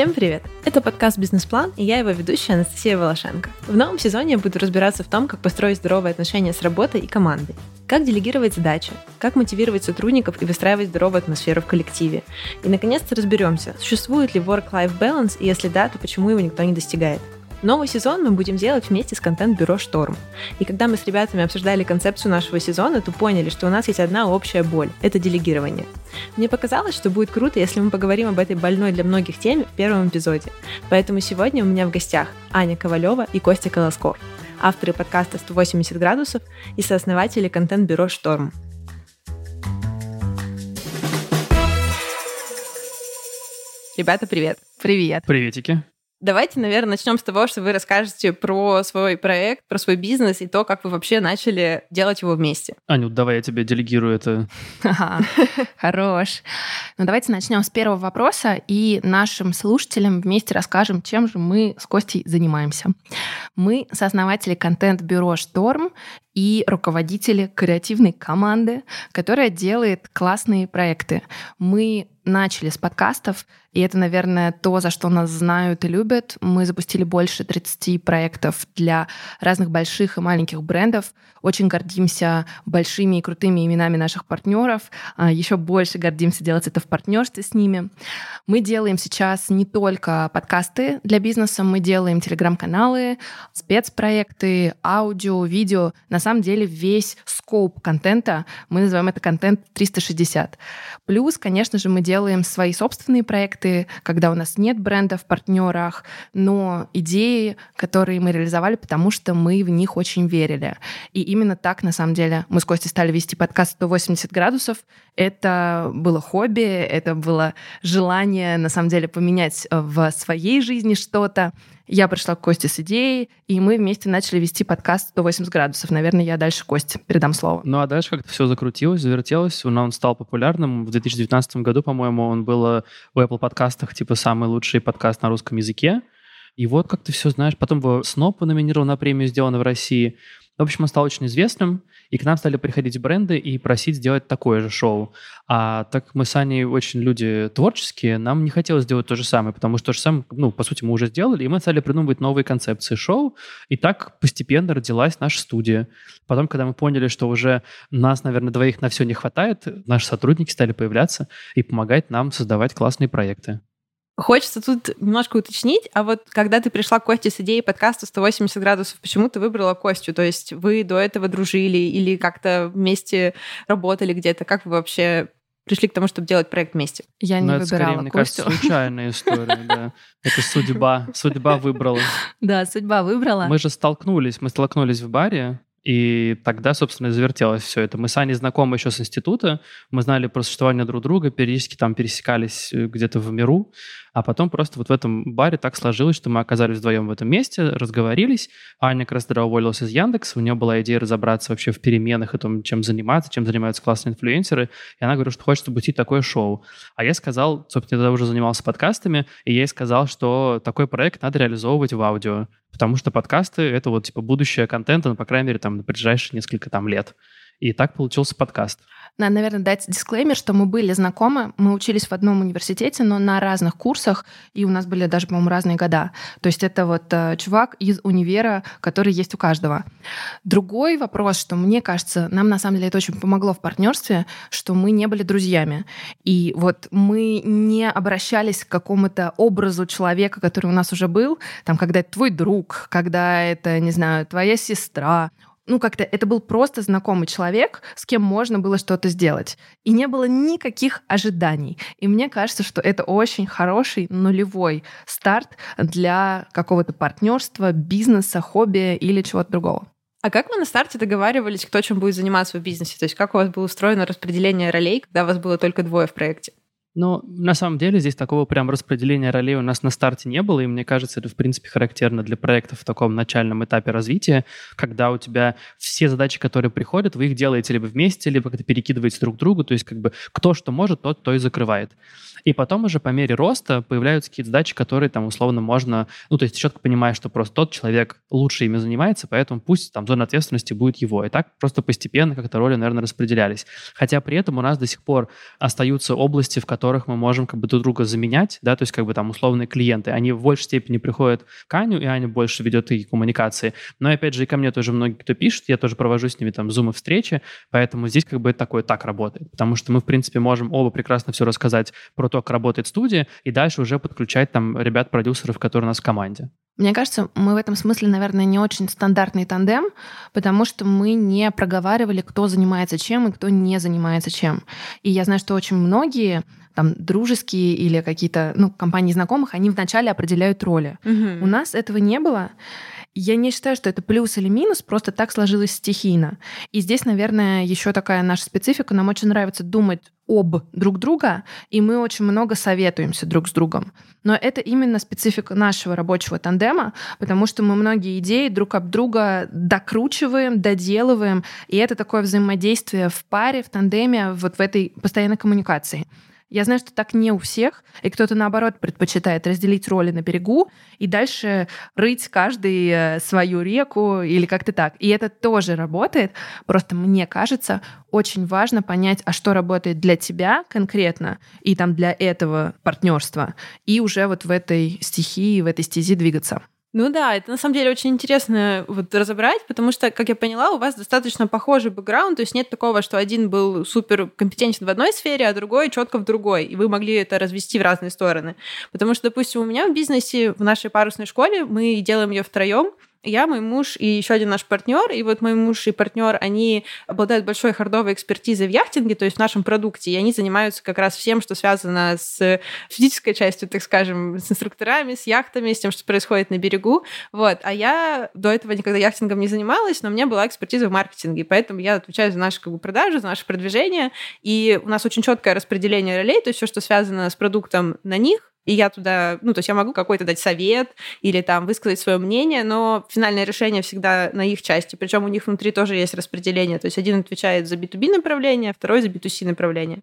Всем привет! Это подкаст «Бизнес-план» и я его ведущая Анастасия Волошенко. В новом сезоне я буду разбираться в том, как построить здоровые отношения с работой и командой, как делегировать задачи, как мотивировать сотрудников и выстраивать здоровую атмосферу в коллективе. И, наконец-то, разберемся, существует ли work-life balance, и если да, то почему его никто не достигает. Новый сезон мы будем делать вместе с контент-бюро «Шторм». И когда мы с ребятами обсуждали концепцию нашего сезона, то поняли, что у нас есть одна общая боль – это делегирование. Мне показалось, что будет круто, если мы поговорим об этой больной для многих теме в первом эпизоде. Поэтому сегодня у меня в гостях Аня Ковалева и Костя Колосков, авторы подкаста «180 градусов» и сооснователи контент-бюро «Шторм». Ребята, привет. Привет. Приветики. Давайте, наверное, начнем с того, что вы расскажете про свой проект, про свой бизнес и то, как вы вообще начали делать его вместе. Аню, давай я тебе делегирую это. Хорош. Ну, давайте начнем с первого вопроса и нашим слушателям вместе расскажем, чем же мы с Костей занимаемся. Мы сооснователи контент-бюро «Шторм» и руководители креативной команды, которая делает классные проекты. Мы начали с подкастов, и это, наверное, то, за что нас знают и любят. Мы запустили больше 30 проектов для разных больших и маленьких брендов. Очень гордимся большими и крутыми именами наших партнеров. А Еще больше гордимся делать это в партнерстве с ними. Мы делаем сейчас не только подкасты для бизнеса, мы делаем телеграм-каналы, спецпроекты, аудио, видео. На самом деле весь скоп контента, мы называем это контент 360. Плюс, конечно же, мы делаем свои собственные проекты, когда у нас нет бренда в партнерах, но идеи, которые мы реализовали, потому что мы в них очень верили. И именно так, на самом деле, мы с Костей стали вести подкаст 180 градусов. Это было хобби, это было желание, на самом деле, поменять в своей жизни что-то. Я пришла к Косте с идеей, и мы вместе начали вести подкаст 180 градусов. Наверное, я дальше Косте передам слово. Ну а дальше как-то все закрутилось, завертелось. Он стал популярным. В 2019 году, по-моему, он был э, в Apple подкастах типа самый лучший подкаст на русском языке. И вот как ты все знаешь. Потом его Сноп номинировал на премию «Сделано в России». В общем, он стал очень известным, и к нам стали приходить бренды и просить сделать такое же шоу. А так как мы с Аней очень люди творческие, нам не хотелось сделать то же самое, потому что то же самое, ну, по сути, мы уже сделали, и мы стали придумывать новые концепции шоу, и так постепенно родилась наша студия. Потом, когда мы поняли, что уже нас, наверное, двоих на все не хватает, наши сотрудники стали появляться и помогать нам создавать классные проекты. Хочется тут немножко уточнить, а вот когда ты пришла к Косте с идеей подкаста 180 градусов, почему ты выбрала Костю? То есть вы до этого дружили или как-то вместе работали где-то? Как вы вообще пришли к тому, чтобы делать проект вместе? Я не Но это выбирала скорее, мне Костю. кажется, случайная история, да. Это судьба. Судьба выбрала. Да, судьба выбрала. Мы же столкнулись, мы столкнулись в баре, и тогда, собственно, и завертелось все это. Мы с Аней знакомы еще с института, мы знали про существование друг друга, периодически там пересекались э, где-то в миру, а потом просто вот в этом баре так сложилось, что мы оказались вдвоем в этом месте, разговорились. Аня как раз тогда уволилась из Яндекса, у нее была идея разобраться вообще в переменах и том, чем заниматься, чем занимаются классные инфлюенсеры, и она говорила, что хочет запустить такое шоу. А я сказал, собственно, я тогда уже занимался подкастами, и я ей сказал, что такой проект надо реализовывать в аудио, потому что подкасты — это вот типа будущее контента, ну, по крайней мере, там, на ближайшие несколько там лет. И так получился подкаст. Надо, наверное, дать дисклеймер, что мы были знакомы, мы учились в одном университете, но на разных курсах, и у нас были даже, по-моему, разные года. То есть это вот э, чувак из универа, который есть у каждого. Другой вопрос, что мне кажется, нам на самом деле это очень помогло в партнерстве, что мы не были друзьями. И вот мы не обращались к какому-то образу человека, который у нас уже был, там, когда это твой друг, когда это, не знаю, твоя сестра ну, как-то это был просто знакомый человек, с кем можно было что-то сделать. И не было никаких ожиданий. И мне кажется, что это очень хороший нулевой старт для какого-то партнерства, бизнеса, хобби или чего-то другого. А как вы на старте договаривались, кто чем будет заниматься в бизнесе? То есть как у вас было устроено распределение ролей, когда вас было только двое в проекте? Но на самом деле здесь такого прям распределения ролей у нас на старте не было, и мне кажется, это в принципе характерно для проектов в таком начальном этапе развития, когда у тебя все задачи, которые приходят, вы их делаете либо вместе, либо как-то перекидываете друг к другу, то есть как бы кто что может, тот то и закрывает. И потом уже по мере роста появляются какие-то задачи, которые там условно можно... Ну, то есть четко понимаешь, что просто тот человек лучше ими занимается, поэтому пусть там зона ответственности будет его. И так просто постепенно как-то роли, наверное, распределялись. Хотя при этом у нас до сих пор остаются области, в которых мы можем как бы друг друга заменять, да, то есть как бы там условные клиенты, они в большей степени приходят к Аню, и Аня больше ведет и коммуникации. Но опять же и ко мне тоже многие, кто пишет, я тоже провожу с ними там зумы встречи, поэтому здесь как бы такое так работает, потому что мы в принципе можем оба прекрасно все рассказать про то, как работает студия, и дальше уже подключать там ребят-продюсеров, которые у нас в команде. Мне кажется, мы в этом смысле, наверное, не очень стандартный тандем, потому что мы не проговаривали, кто занимается чем и кто не занимается чем. И я знаю, что очень многие там дружеские или какие-то ну, компании знакомых, они вначале определяют роли. Угу. У нас этого не было. Я не считаю, что это плюс или минус, просто так сложилось стихийно. И здесь, наверное, еще такая наша специфика. Нам очень нравится думать об друг друга, и мы очень много советуемся друг с другом. Но это именно специфика нашего рабочего тандема, потому что мы многие идеи друг об друга докручиваем, доделываем, и это такое взаимодействие в паре, в тандеме, вот в этой постоянной коммуникации. Я знаю, что так не у всех, и кто-то, наоборот, предпочитает разделить роли на берегу и дальше рыть каждый э, свою реку или как-то так. И это тоже работает. Просто мне кажется, очень важно понять, а что работает для тебя конкретно и там для этого партнерства, и уже вот в этой стихии, в этой стези двигаться. Ну да, это на самом деле очень интересно вот разобрать, потому что, как я поняла, у вас достаточно похожий бэкграунд, то есть нет такого, что один был супер компетентен в одной сфере, а другой четко в другой, и вы могли это развести в разные стороны. Потому что, допустим, у меня в бизнесе, в нашей парусной школе, мы делаем ее втроем, я, мой муж и еще один наш партнер. И вот мой муж и партнер, они обладают большой хардовой экспертизой в яхтинге, то есть в нашем продукте, и они занимаются как раз всем, что связано с физической частью, так скажем, с инструкторами, с яхтами, с тем, что происходит на берегу. Вот. А я до этого никогда яхтингом не занималась, но у меня была экспертиза в маркетинге, поэтому я отвечаю за наши как бы, продажи, за наше продвижение, и у нас очень четкое распределение ролей, то есть все, что связано с продуктом на них, и я туда, ну, то есть я могу какой-то дать совет или там высказать свое мнение, но финальное решение всегда на их части. Причем у них внутри тоже есть распределение. То есть один отвечает за B2B направление, второй за B2C направление.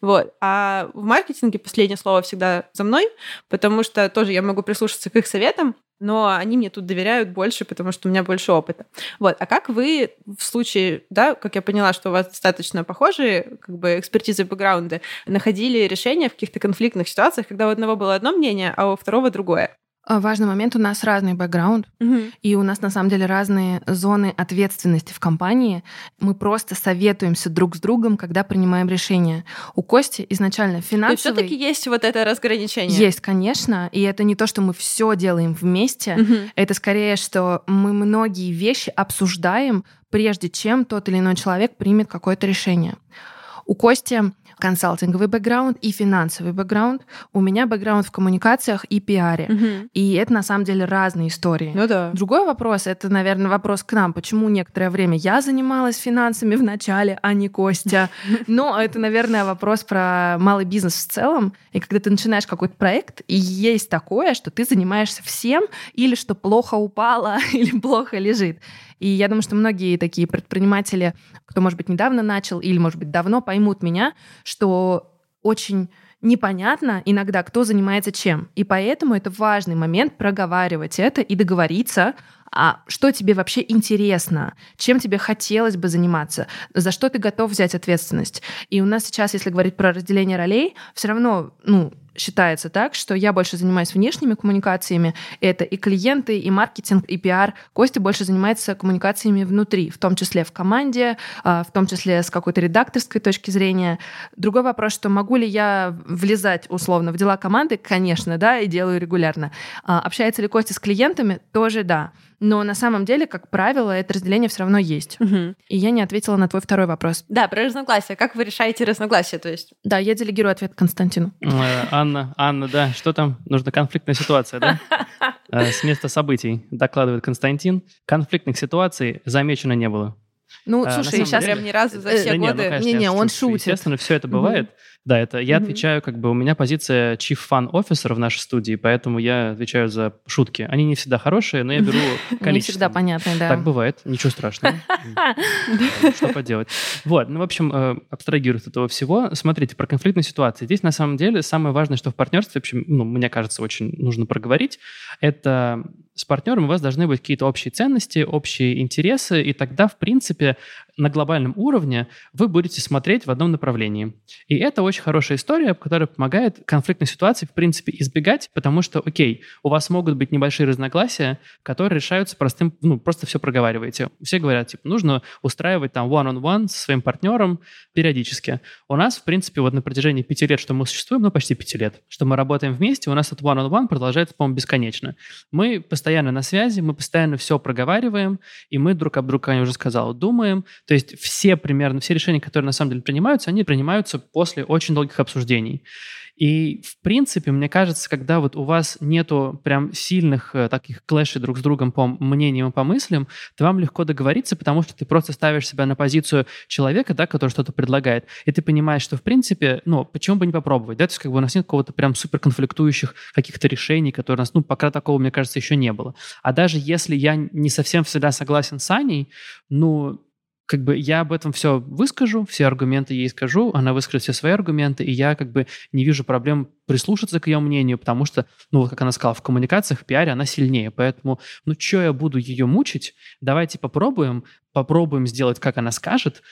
Вот. А в маркетинге последнее слово всегда за мной, потому что тоже я могу прислушаться к их советам, но они мне тут доверяют больше, потому что у меня больше опыта. Вот. А как вы в случае, да, как я поняла, что у вас достаточно похожие как бы экспертизы бэкграунды, находили решения в каких-то конфликтных ситуациях, когда у одного было одно мнение, а у второго другое? А, важный момент. У нас разный бэкграунд, угу. и у нас на самом деле разные зоны ответственности в компании. Мы просто советуемся друг с другом, когда принимаем решения. У Кости изначально финансовый... все-таки есть вот это разграничение. Есть, конечно. И это не то, что мы все делаем вместе. Угу. Это скорее, что мы многие вещи обсуждаем, прежде чем тот или иной человек примет какое-то решение. У Кости консалтинговый бэкграунд и финансовый бэкграунд. У меня бэкграунд в коммуникациях и пиаре. Угу. И это на самом деле разные истории. Ну да. Другой вопрос, это, наверное, вопрос к нам. Почему некоторое время я занималась финансами в начале, а не Костя? Но это, наверное, вопрос про малый бизнес в целом. И когда ты начинаешь какой-то проект, и есть такое, что ты занимаешься всем, или что плохо упало, или плохо лежит. И я думаю, что многие такие предприниматели, кто, может быть, недавно начал или, может быть, давно, поймут меня, что очень непонятно иногда, кто занимается чем. И поэтому это важный момент проговаривать это и договориться, а что тебе вообще интересно, чем тебе хотелось бы заниматься, за что ты готов взять ответственность. И у нас сейчас, если говорить про разделение ролей, все равно, ну, считается так, что я больше занимаюсь внешними коммуникациями. Это и клиенты, и маркетинг, и пиар. Костя больше занимается коммуникациями внутри, в том числе в команде, а, в том числе с какой-то редакторской точки зрения. Другой вопрос, что могу ли я влезать условно в дела команды? Конечно, да, и делаю регулярно. А, общается ли Костя с клиентами? Тоже да. Но на самом деле, как правило, это разделение все равно есть. Угу. И я не ответила на твой второй вопрос. Да, про разногласия. Как вы решаете разногласия? То есть... Да, я делегирую ответ Константину. Э, Анна, Анна, да, что там? Нужна конфликтная ситуация, да? Э, с места событий докладывает Константин. Конфликтных ситуаций замечено не было. Ну, а, слушай, сейчас прям ни разу за все да годы. Не, не, он шутит. Естественно, все это бывает. Да, это я отвечаю, как бы у меня позиция chief fun officer в нашей студии, поэтому я отвечаю за шутки. Они не всегда хорошие, но я беру количество. Не всегда понятно, да. Так бывает, ничего страшного. Что поделать. Вот, ну, в общем, э, абстрагируя от этого всего, смотрите, про конфликтные ситуации. Здесь, на самом деле, самое важное, что в партнерстве, в общем, ну, мне кажется, очень нужно проговорить, это с партнером у вас должны быть какие-то общие ценности, общие интересы, и тогда, в принципе, на глобальном уровне вы будете смотреть в одном направлении. И это очень хорошая история, которая помогает конфликтной ситуации, в принципе, избегать, потому что, окей, у вас могут быть небольшие разногласия, которые решаются простым, ну, просто все проговариваете. Все говорят, типа, нужно устраивать там one-on-one со своим партнером периодически. У нас, в принципе, вот на протяжении пяти лет, что мы существуем, ну, почти пяти лет, что мы работаем вместе, у нас этот one-on-one продолжается, по-моему, бесконечно. Мы постоянно на связи, мы постоянно все проговариваем, и мы друг об друга, я уже сказал, думаем. То есть все примерно, все решения, которые на самом деле принимаются, они принимаются после очень долгих обсуждений. И, в принципе, мне кажется, когда вот у вас нету прям сильных э, таких клэшей друг с другом по мнениям и по мыслям, то вам легко договориться, потому что ты просто ставишь себя на позицию человека, да, который что-то предлагает, и ты понимаешь, что, в принципе, ну, почему бы не попробовать, да, то есть как бы у нас нет какого-то прям супер конфликтующих каких-то решений, которые у нас, ну, пока такого, мне кажется, еще не было. А даже если я не совсем всегда согласен с Аней, ну, как бы я об этом все выскажу, все аргументы ей скажу, она выскажет все свои аргументы, и я как бы не вижу проблем прислушаться к ее мнению, потому что, ну, как она сказала, в коммуникациях, в пиаре она сильнее, поэтому, ну, что я буду ее мучить? Давайте попробуем, попробуем сделать, как она скажет,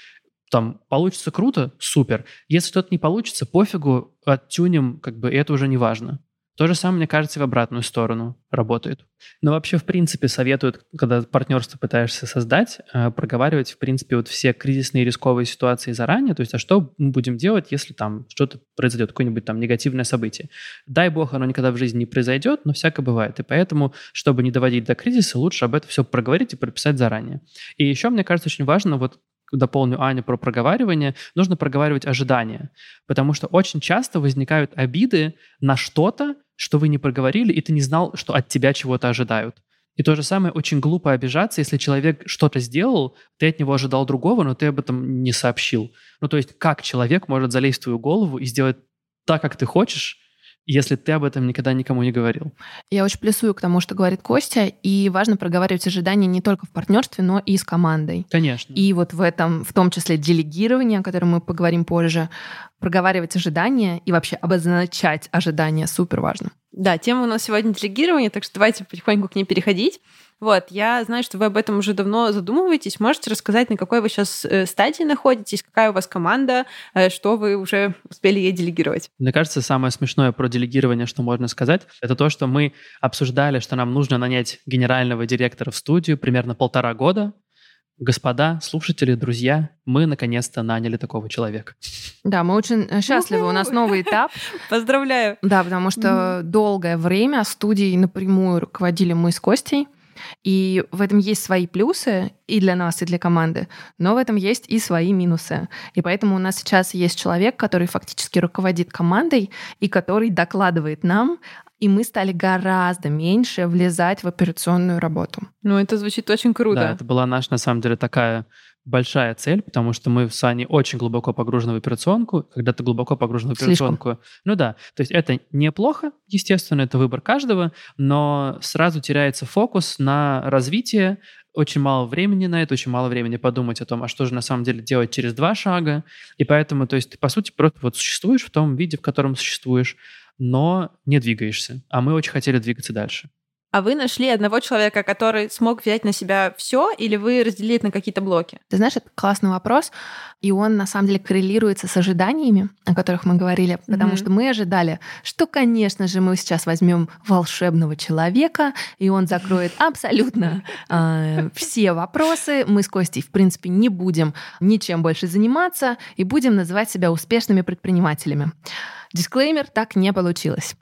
там, получится круто, супер. Если что-то не получится, пофигу, оттюнем, как бы, и это уже не важно. То же самое, мне кажется, в обратную сторону работает. Но вообще, в принципе, советуют, когда партнерство пытаешься создать, э, проговаривать, в принципе, вот все кризисные рисковые ситуации заранее. То есть, а что мы будем делать, если там что-то произойдет, какое-нибудь там негативное событие. Дай бог, оно никогда в жизни не произойдет, но всякое бывает. И поэтому, чтобы не доводить до кризиса, лучше об этом все проговорить и прописать заранее. И еще, мне кажется, очень важно вот дополню Аню про проговаривание, нужно проговаривать ожидания. Потому что очень часто возникают обиды на что-то, что вы не проговорили, и ты не знал, что от тебя чего-то ожидают. И то же самое, очень глупо обижаться, если человек что-то сделал, ты от него ожидал другого, но ты об этом не сообщил. Ну, то есть, как человек может залезть в твою голову и сделать так, как ты хочешь, если ты об этом никогда никому не говорил. Я очень плюсую к тому, что говорит Костя, и важно проговаривать ожидания не только в партнерстве, но и с командой. Конечно. И вот в этом, в том числе делегирование, о котором мы поговорим позже, проговаривать ожидания и вообще обозначать ожидания супер важно. Да, тема у нас сегодня делегирование, так что давайте потихоньку к ней переходить. Вот, я знаю, что вы об этом уже давно задумываетесь. Можете рассказать, на какой вы сейчас э, стадии находитесь, какая у вас команда, э, что вы уже успели ей делегировать? Мне кажется, самое смешное про делегирование, что можно сказать, это то, что мы обсуждали, что нам нужно нанять генерального директора в студию примерно полтора года, Господа, слушатели, друзья, мы наконец-то наняли такого человека. Да, мы очень э, счастливы. У нас новый этап. Поздравляю. Да, потому что долгое время студией напрямую руководили мы с Костей. И в этом есть свои плюсы и для нас, и для команды, но в этом есть и свои минусы. И поэтому у нас сейчас есть человек, который фактически руководит командой и который докладывает нам, и мы стали гораздо меньше влезать в операционную работу. Ну, это звучит очень круто. Да, это была наша, на самом деле, такая большая цель, потому что мы с Аней очень глубоко погружены в операционку. Когда ты глубоко погружен в операционку... Слишком. Ну да, то есть это неплохо, естественно, это выбор каждого, но сразу теряется фокус на развитие, очень мало времени на это, очень мало времени подумать о том, а что же на самом деле делать через два шага. И поэтому, то есть ты, по сути, просто вот существуешь в том виде, в котором существуешь, но не двигаешься. А мы очень хотели двигаться дальше. А вы нашли одного человека, который смог взять на себя все, или вы разделили это на какие-то блоки? Ты знаешь, это классный вопрос, и он на самом деле коррелируется с ожиданиями, о которых мы говорили, потому mm-hmm. что мы ожидали, что, конечно же, мы сейчас возьмем волшебного человека, и он закроет абсолютно э, все вопросы. Мы с Костей, в принципе, не будем ничем больше заниматься и будем называть себя успешными предпринимателями. Дисклеймер, так не получилось.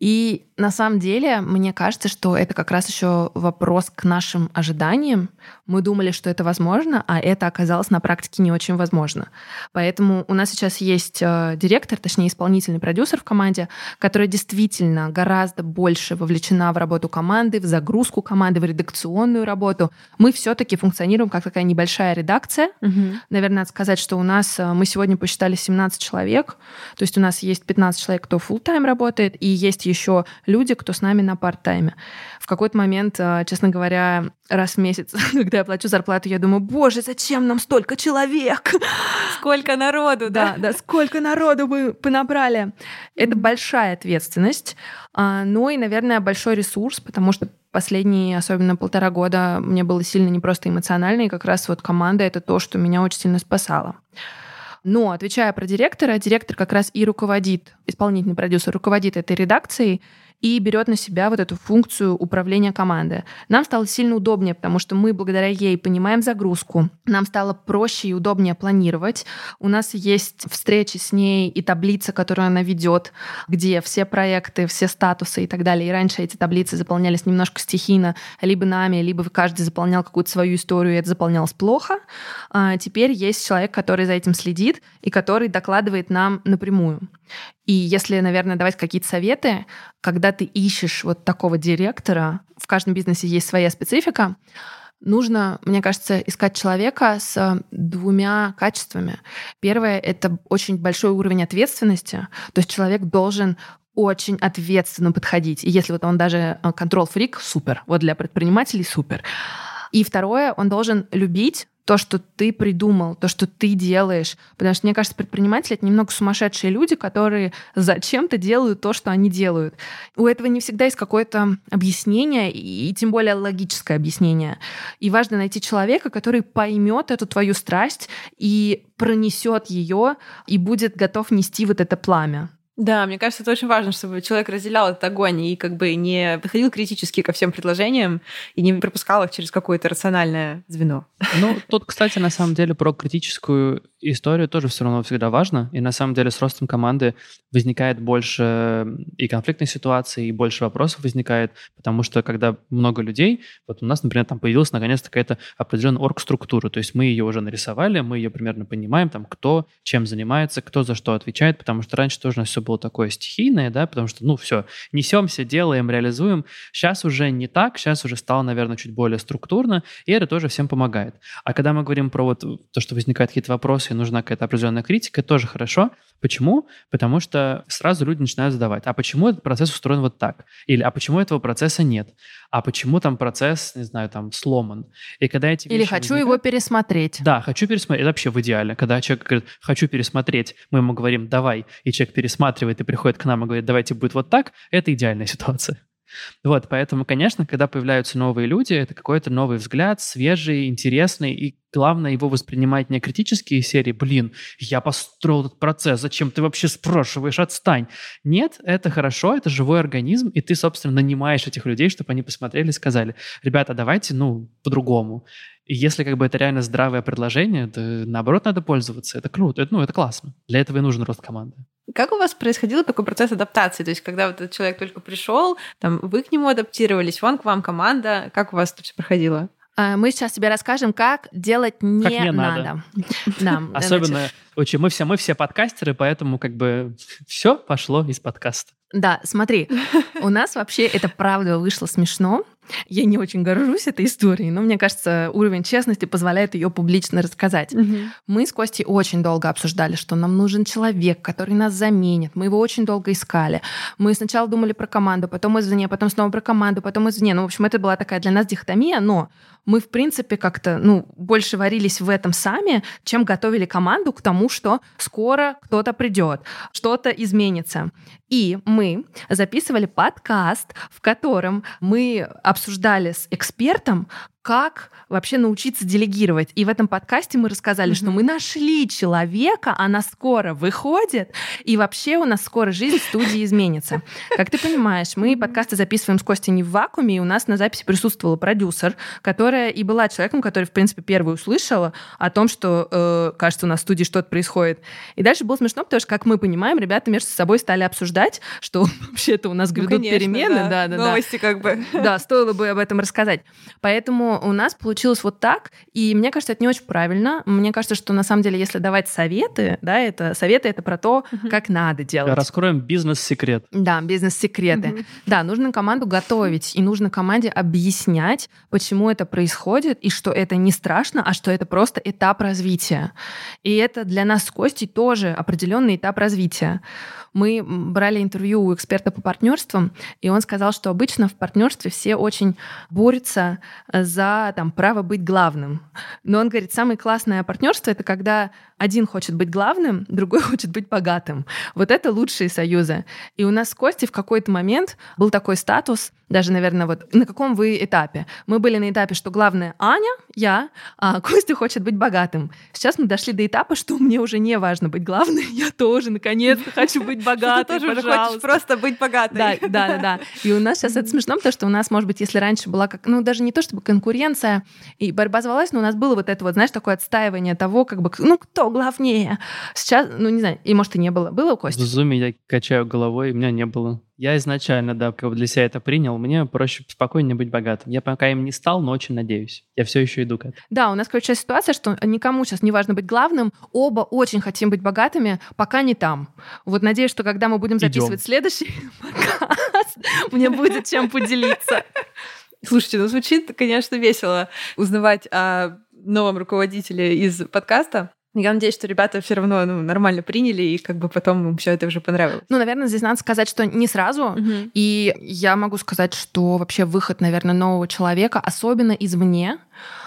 И на самом деле, мне кажется, что это как раз еще вопрос к нашим ожиданиям. Мы думали, что это возможно, а это оказалось на практике не очень возможно. Поэтому у нас сейчас есть э, директор, точнее исполнительный продюсер в команде, которая действительно гораздо больше вовлечена в работу команды, в загрузку команды, в редакционную работу. Мы все-таки функционируем как такая небольшая редакция. Угу. Наверное, надо сказать, что у нас э, мы сегодня посчитали 17 человек, то есть у нас есть 15 человек, кто full тайм работает, и есть еще люди, кто с нами на парт-тайме. В какой-то момент, э, честно говоря, раз в месяц, когда я плачу зарплату, я думаю, боже, зачем нам столько человек? Сколько народу, да? Да, да, сколько народу мы понабрали. Это большая ответственность, а, но и, наверное, большой ресурс, потому что последние, особенно полтора года, мне было сильно не просто эмоционально, и как раз вот команда — это то, что меня очень сильно спасало. Но, отвечая про директора, директор как раз и руководит, исполнительный продюсер руководит этой редакцией, и берет на себя вот эту функцию управления командой. Нам стало сильно удобнее, потому что мы благодаря ей понимаем загрузку. Нам стало проще и удобнее планировать. У нас есть встречи с ней и таблица, которую она ведет, где все проекты, все статусы и так далее. И раньше эти таблицы заполнялись немножко стихийно, либо нами, либо каждый заполнял какую-то свою историю, и это заполнялось плохо. А теперь есть человек, который за этим следит и который докладывает нам напрямую. И если, наверное, давать какие-то советы, когда ты ищешь вот такого директора, в каждом бизнесе есть своя специфика, нужно, мне кажется, искать человека с двумя качествами. Первое — это очень большой уровень ответственности, то есть человек должен очень ответственно подходить. И если вот он даже контрол-фрик, супер. Вот для предпринимателей супер. И второе, он должен любить то, что ты придумал, то, что ты делаешь. Потому что, мне кажется, предприниматели — это немного сумасшедшие люди, которые зачем-то делают то, что они делают. У этого не всегда есть какое-то объяснение, и тем более логическое объяснение. И важно найти человека, который поймет эту твою страсть и пронесет ее, и будет готов нести вот это пламя. Да, мне кажется, это очень важно, чтобы человек разделял этот огонь и как бы не подходил критически ко всем предложениям и не пропускал их через какое-то рациональное звено. Ну, тут, кстати, на самом деле про критическую историю тоже все равно всегда важно. И на самом деле с ростом команды возникает больше и конфликтной ситуации, и больше вопросов возникает, потому что когда много людей, вот у нас, например, там появилась наконец-то какая-то определенная орг-структура, то есть мы ее уже нарисовали, мы ее примерно понимаем, там, кто чем занимается, кто за что отвечает, потому что раньше тоже у нас все было такое стихийное, да, потому что, ну, все, несемся, делаем, реализуем. Сейчас уже не так, сейчас уже стало, наверное, чуть более структурно, и это тоже всем помогает. А когда мы говорим про вот то, что возникают какие-то вопросы, и нужна какая-то определенная критика, тоже хорошо. Почему? Потому что сразу люди начинают задавать, а почему этот процесс устроен вот так? Или а почему этого процесса нет? А почему там процесс, не знаю, там сломан? И когда эти Или хочу возникают, его пересмотреть. Да, хочу пересмотреть. Это вообще в идеале. Когда человек говорит, хочу пересмотреть, мы ему говорим, давай, и человек пересматривает и приходит к нам и говорит, давайте будет вот так, это идеальная ситуация. Вот, поэтому, конечно, когда появляются новые люди, это какой-то новый взгляд, свежий, интересный, и главное его воспринимать не критические серии, блин, я построил этот процесс, зачем ты вообще спрашиваешь, отстань. Нет, это хорошо, это живой организм, и ты, собственно, нанимаешь этих людей, чтобы они посмотрели и сказали, ребята, давайте, ну, по-другому. И если как бы это реально здравое предложение, то наоборот надо пользоваться. Это круто, это, ну, это классно. Для этого и нужен рост команды. Как у вас происходил такой процесс адаптации? То есть, когда вот этот человек только пришел, там, вы к нему адаптировались, он к вам команда. Как у вас это все проходило? А, мы сейчас тебе расскажем, как делать не, как не надо. надо. Особенно, очень, мы все, мы все подкастеры, поэтому как бы все пошло из подкаста. Да, смотри, у нас вообще это правда вышло смешно. Я не очень горжусь этой историей, но мне кажется, уровень честности позволяет ее публично рассказать. Угу. Мы с Костей очень долго обсуждали, что нам нужен человек, который нас заменит. Мы его очень долго искали. Мы сначала думали про команду, потом извне, потом снова про команду, потом извне. Ну, в общем, это была такая для нас дихотомия, но мы, в принципе, как-то ну, больше варились в этом сами, чем готовили команду к тому, что скоро кто-то придет, что-то изменится. И мы записывали подкаст, в котором мы обсуждали с экспертом, как вообще научиться делегировать. И в этом подкасте мы рассказали, mm-hmm. что мы нашли человека, она скоро выходит, и вообще у нас скоро жизнь в студии изменится. Как ты понимаешь, мы подкасты записываем с Костей не в вакууме, и у нас на записи присутствовала продюсер, которая и была человеком, который, в принципе, первый услышала о том, что, э, кажется, у нас в студии что-то происходит. И дальше было смешно, потому что, как мы понимаем, ребята между собой стали обсуждать, что вообще-то у нас грядут ну, конечно, перемены. Да. Да, да, Новости да. как бы. Да, стоило бы об этом рассказать. Поэтому у нас получилось вот так, и мне кажется, это не очень правильно. Мне кажется, что на самом деле, если давать советы, да, это советы это про то, угу. как надо делать. Раскроем бизнес-секрет. Да, бизнес-секреты. Угу. Да, нужно команду готовить, и нужно команде объяснять, почему это происходит, и что это не страшно, а что это просто этап развития. И это для нас с Костей тоже определенный этап развития. Мы брали интервью у эксперта по партнерствам, и он сказал, что обычно в партнерстве все очень борются за там, право быть главным. Но он говорит, самое классное партнерство это когда один хочет быть главным, другой хочет быть богатым. Вот это лучшие союзы. И у нас с Костей в какой-то момент был такой статус, даже, наверное, вот на каком вы этапе. Мы были на этапе, что главное Аня, я, а Костя хочет быть богатым. Сейчас мы дошли до этапа, что мне уже не важно быть главной, я тоже, наконец-то, хочу быть богатой, хочешь просто быть богатой. Да, да, да. И у нас сейчас это смешно, потому что у нас, может быть, если раньше была как, ну, даже не то чтобы конкуренция и борьба за власть, но у нас было вот это вот, знаешь, такое отстаивание того, как бы, ну, кто главнее. Сейчас, ну, не знаю, и может и не было. Было у Кости? В зуме я качаю головой, у меня не было. Я изначально, да, как бы для себя это принял. Мне проще, спокойнее быть богатым. Я пока им не стал, но очень надеюсь. Я все еще иду к этому. Да, у нас, короче, ситуация, что никому сейчас не важно быть главным. Оба очень хотим быть богатыми, пока не там. Вот надеюсь, что когда мы будем записывать Идем. следующий подкаст, мне будет чем поделиться. Слушайте, ну звучит, конечно, весело узнавать о новом руководителе из подкаста. Я надеюсь, что ребята все равно ну, нормально приняли, и как бы потом им все это уже понравилось. Ну, наверное, здесь надо сказать, что не сразу. Мгм. И я могу сказать, что вообще выход, наверное, нового человека, особенно извне,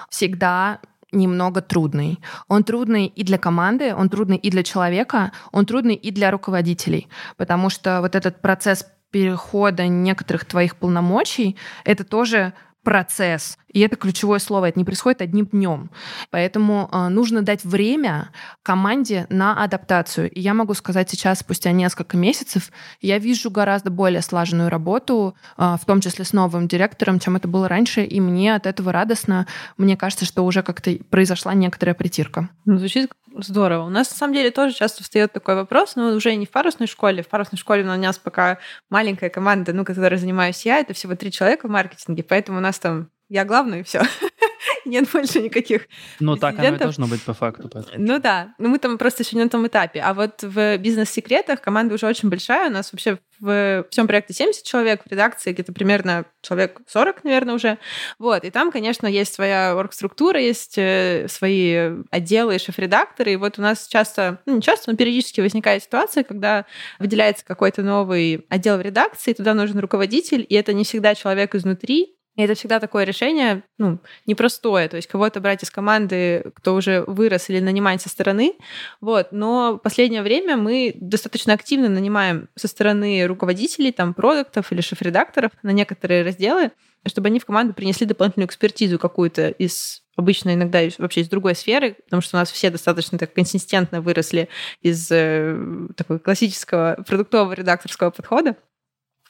всегда немного трудный. Он трудный и для команды, он трудный и для человека, он трудный и для руководителей, потому что вот этот процесс перехода некоторых твоих полномочий, это тоже процесс. И это ключевое слово. Это не происходит одним днем. Поэтому э, нужно дать время команде на адаптацию. И я могу сказать сейчас, спустя несколько месяцев, я вижу гораздо более слаженную работу, э, в том числе с новым директором, чем это было раньше. И мне от этого радостно. Мне кажется, что уже как-то произошла некоторая притирка. Ну, звучит здорово. У нас, на самом деле, тоже часто встает такой вопрос, но уже не в парусной школе. В парусной школе у нас пока маленькая команда, ну, которой занимаюсь я, это всего три человека в маркетинге, поэтому у нас там я главный, и все. Нет больше никаких Ну, так оно и должно быть по факту. поэтому. Ну да, но мы там просто еще не на том этапе. А вот в бизнес-секретах команда уже очень большая. У нас вообще в всем проекте 70 человек, в редакции где-то примерно человек 40, наверное, уже. Вот, и там, конечно, есть своя оргструктура, есть э, свои отделы и шеф-редакторы. И вот у нас часто, ну не часто, но периодически возникает ситуация, когда выделяется какой-то новый отдел в редакции, туда нужен руководитель, и это не всегда человек изнутри, и это всегда такое решение, ну, непростое. То есть кого-то брать из команды, кто уже вырос или нанимать со стороны. Вот. Но в последнее время мы достаточно активно нанимаем со стороны руководителей, там, продуктов или шеф-редакторов на некоторые разделы, чтобы они в команду принесли дополнительную экспертизу какую-то из обычно иногда вообще из другой сферы, потому что у нас все достаточно так консистентно выросли из э, такого классического продуктового редакторского подхода.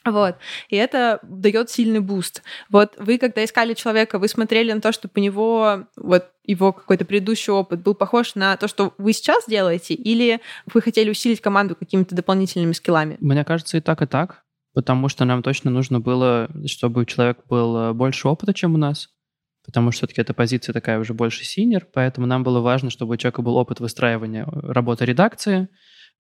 Вот. И это дает сильный boost. Вот вы, когда искали человека, вы смотрели на то, чтобы у него вот его какой-то предыдущий опыт был похож на то, что вы сейчас делаете, или вы хотели усилить команду какими-то дополнительными скиллами? Мне кажется, и так, и так. Потому что нам точно нужно было, чтобы у человека был больше опыта, чем у нас. Потому что все-таки эта позиция такая уже больше синер, поэтому нам было важно, чтобы у человека был опыт выстраивания э, работы редакции.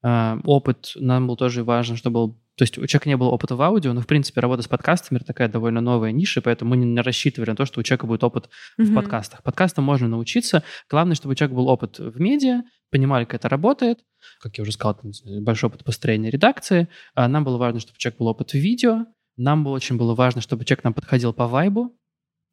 Э, Опыт нам был тоже важен, чтобы был... То есть у человека не было опыта в аудио, но, в принципе, работа с подкастами — это такая довольно новая ниша, поэтому мы не рассчитывали на то, что у человека будет опыт в Мгм. подкастах. Подкастам можно научиться. Главное, чтобы у человека был опыт в медиа, понимали, как это работает. Как я уже сказал, там, большой опыт построения редакции. А Нам было важно, чтобы у человека был опыт в видео. Нам было очень было важно, чтобы человек нам подходил по вайбу.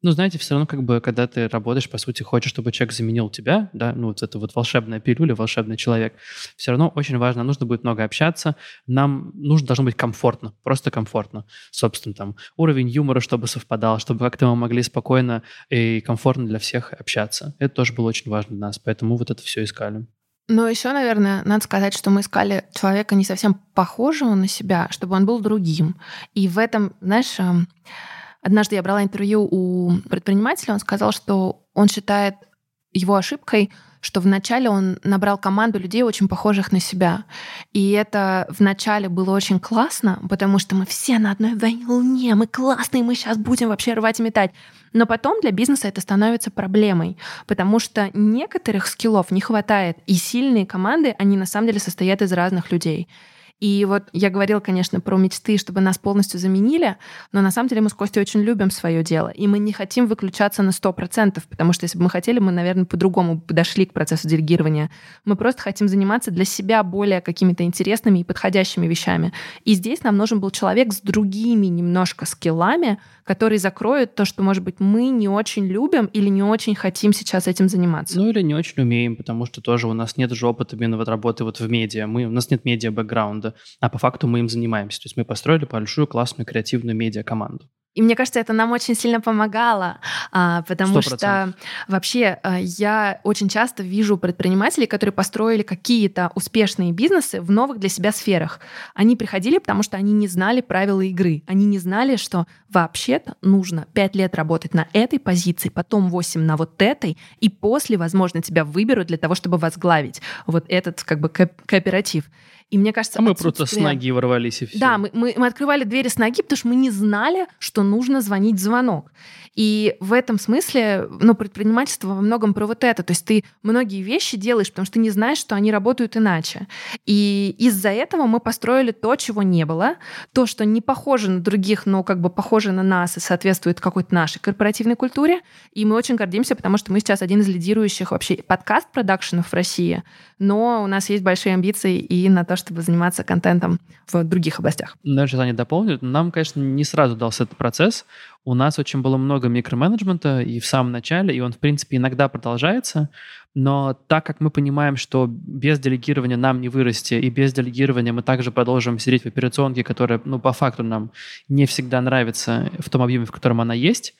Ну, знаете, все равно, как бы, когда ты работаешь, по сути, хочешь, чтобы человек заменил тебя, да, ну, вот это вот волшебная пилюля, волшебный человек, все равно очень важно, нужно будет много общаться, нам нужно должно быть комфортно, просто комфортно. Собственно, там, уровень юмора, чтобы совпадал, чтобы как-то мы могли спокойно и комфортно для всех общаться. Это тоже было очень важно для нас, поэтому вот это все искали. Но еще, наверное, надо сказать, что мы искали человека не совсем похожего на себя, чтобы он был другим. И в этом, знаешь, эм, однажды я брала интервью у предпринимателя, он сказал, что он считает его ошибкой, что вначале он набрал команду людей, очень похожих на себя. И это вначале было очень классно, потому что мы все на одной волне, мы классные, мы сейчас будем вообще рвать и метать. Но потом для бизнеса это становится проблемой, потому что некоторых скиллов не хватает, и сильные команды, они на самом деле состоят из разных людей. И вот я говорила, конечно, про мечты, чтобы нас полностью заменили, но на самом деле мы с Костей очень любим свое дело, и мы не хотим выключаться на 100%, потому что если бы мы хотели, мы, наверное, по-другому подошли к процессу делегирования. Мы просто хотим заниматься для себя более какими-то интересными и подходящими вещами. И здесь нам нужен был человек с другими немножко скиллами, который закроет то, что, может быть, мы не очень любим или не очень хотим сейчас этим заниматься. Ну или не очень умеем, потому что тоже у нас нет же опыта именно вот работы вот в медиа. Мы, у нас нет медиа-бэкграунда, а по факту мы им занимаемся. То есть мы построили большую классную креативную медиа-команду. И мне кажется, это нам очень сильно помогало, а, потому 100%. что вообще а, я очень часто вижу предпринимателей, которые построили какие-то успешные бизнесы в новых для себя сферах. Они приходили, потому что они не знали правила игры. Они не знали, что вообще-то нужно 5 лет работать на этой позиции, потом 8 на вот этой, и после, возможно, тебя выберут для того, чтобы возглавить вот этот как бы кооператив. И мне кажется... А мы просто с ноги ворвались и все. Да, мы, мы, мы открывали двери с ноги, потому что мы не знали, что нужно звонить звонок. И в этом смысле, ну, предпринимательство во многом про вот это. То есть ты многие вещи делаешь, потому что ты не знаешь, что они работают иначе. И из-за этого мы построили то, чего не было, то, что не похоже на других, но как бы похоже на нас и соответствует какой-то нашей корпоративной культуре. И мы очень гордимся, потому что мы сейчас один из лидирующих вообще подкаст-продакшенов в России, но у нас есть большие амбиции и на то, чтобы заниматься контентом в других областях. Даже они дополнят. Нам, конечно, не сразу дался этот процесс. У нас очень было много микроменеджмента и в самом начале, и он, в принципе, иногда продолжается, но так как мы понимаем, что без делегирования нам не вырасти, и без делегирования мы также продолжим сидеть в операционке, которая, ну, по факту нам не всегда нравится в том объеме, в котором она есть,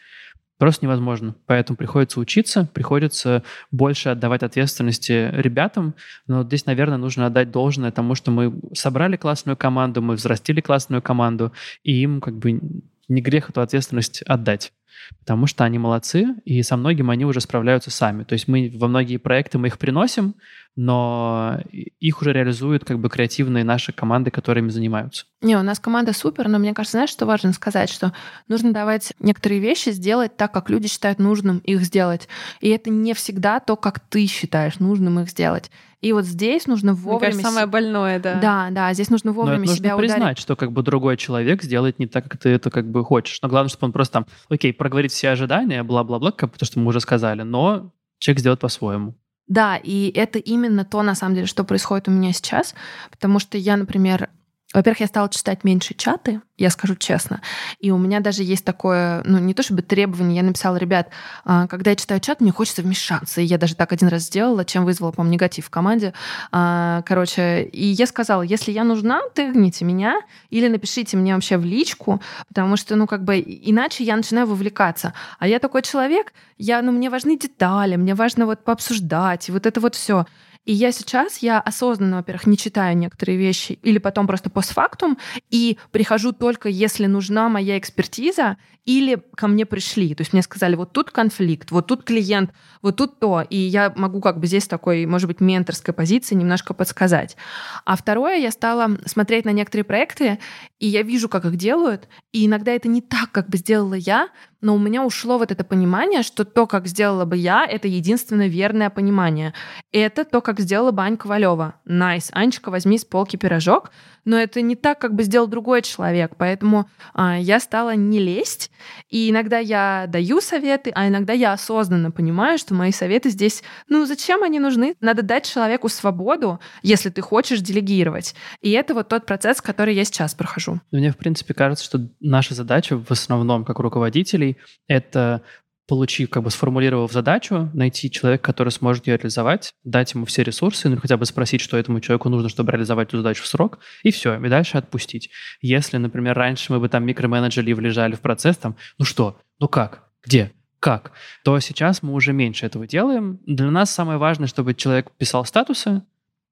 просто невозможно. Поэтому приходится учиться, приходится больше отдавать ответственности ребятам. Но здесь, наверное, нужно отдать должное тому, что мы собрали классную команду, мы взрастили классную команду, и им как бы не грех эту ответственность отдать. Потому что они молодцы, и со многим они уже справляются сами. То есть мы во многие проекты мы их приносим, но их уже реализуют как бы креативные наши команды, которыми занимаются. Не, у нас команда супер, но мне кажется, знаешь, что важно сказать, что нужно давать некоторые вещи сделать так, как люди считают нужным их сделать. И это не всегда то, как ты считаешь нужным их сделать. И вот здесь нужно вовремя... Мне кажется, самое больное, да. Да, да, здесь нужно вовремя себя нужно признать, ударить. что как бы другой человек сделает не так, как ты это как бы хочешь. Но главное, чтобы он просто там, окей, проговорит все ожидания, бла-бла-бла, как то, что мы уже сказали, но человек сделает по-своему. Да, и это именно то, на самом деле, что происходит у меня сейчас, потому что я, например, во-первых, я стала читать меньше чаты, я скажу честно. И у меня даже есть такое, ну, не то чтобы требование, я написала, ребят, а, когда я читаю чат, мне хочется вмешаться. И я даже так один раз сделала, чем вызвала, по-моему, негатив в команде. А, короче, и я сказала, если я нужна, тыгните меня или напишите мне вообще в личку, потому что, ну, как бы, иначе я начинаю вовлекаться. А я такой человек, я, ну, мне важны детали, мне важно вот пообсуждать, и вот это вот все. И я сейчас, я осознанно, во-первых, не читаю некоторые вещи или потом просто постфактум, и прихожу только, если нужна моя экспертиза, или ко мне пришли. То есть мне сказали, вот тут конфликт, вот тут клиент, вот тут то. И я могу как бы здесь такой, может быть, менторской позиции немножко подсказать. А второе, я стала смотреть на некоторые проекты, и я вижу, как их делают, и иногда это не так, как бы сделала я, но у меня ушло вот это понимание, что то, как сделала бы я, это единственное верное понимание. Это то, как сделала бы Аня Ковалева. Nice. Nice. Анечка, возьми с полки пирожок, но это не так, как бы сделал другой человек. Поэтому а, я стала не лезть. И иногда я даю советы, а иногда я осознанно понимаю, что мои советы здесь, ну, зачем они нужны? Надо дать человеку свободу, если ты хочешь делегировать. И это вот тот процесс, который я сейчас прохожу. Мне, в принципе, кажется, что наша задача в основном, как руководителей, это получив, как бы сформулировав задачу, найти человека, который сможет ее реализовать, дать ему все ресурсы, ну хотя бы спросить, что этому человеку нужно, чтобы реализовать эту задачу в срок, и все, и дальше отпустить. Если, например, раньше мы бы там микроменеджерили и влезали в процесс, там, ну что, ну как, где, как, то сейчас мы уже меньше этого делаем. Для нас самое важное, чтобы человек писал статусы,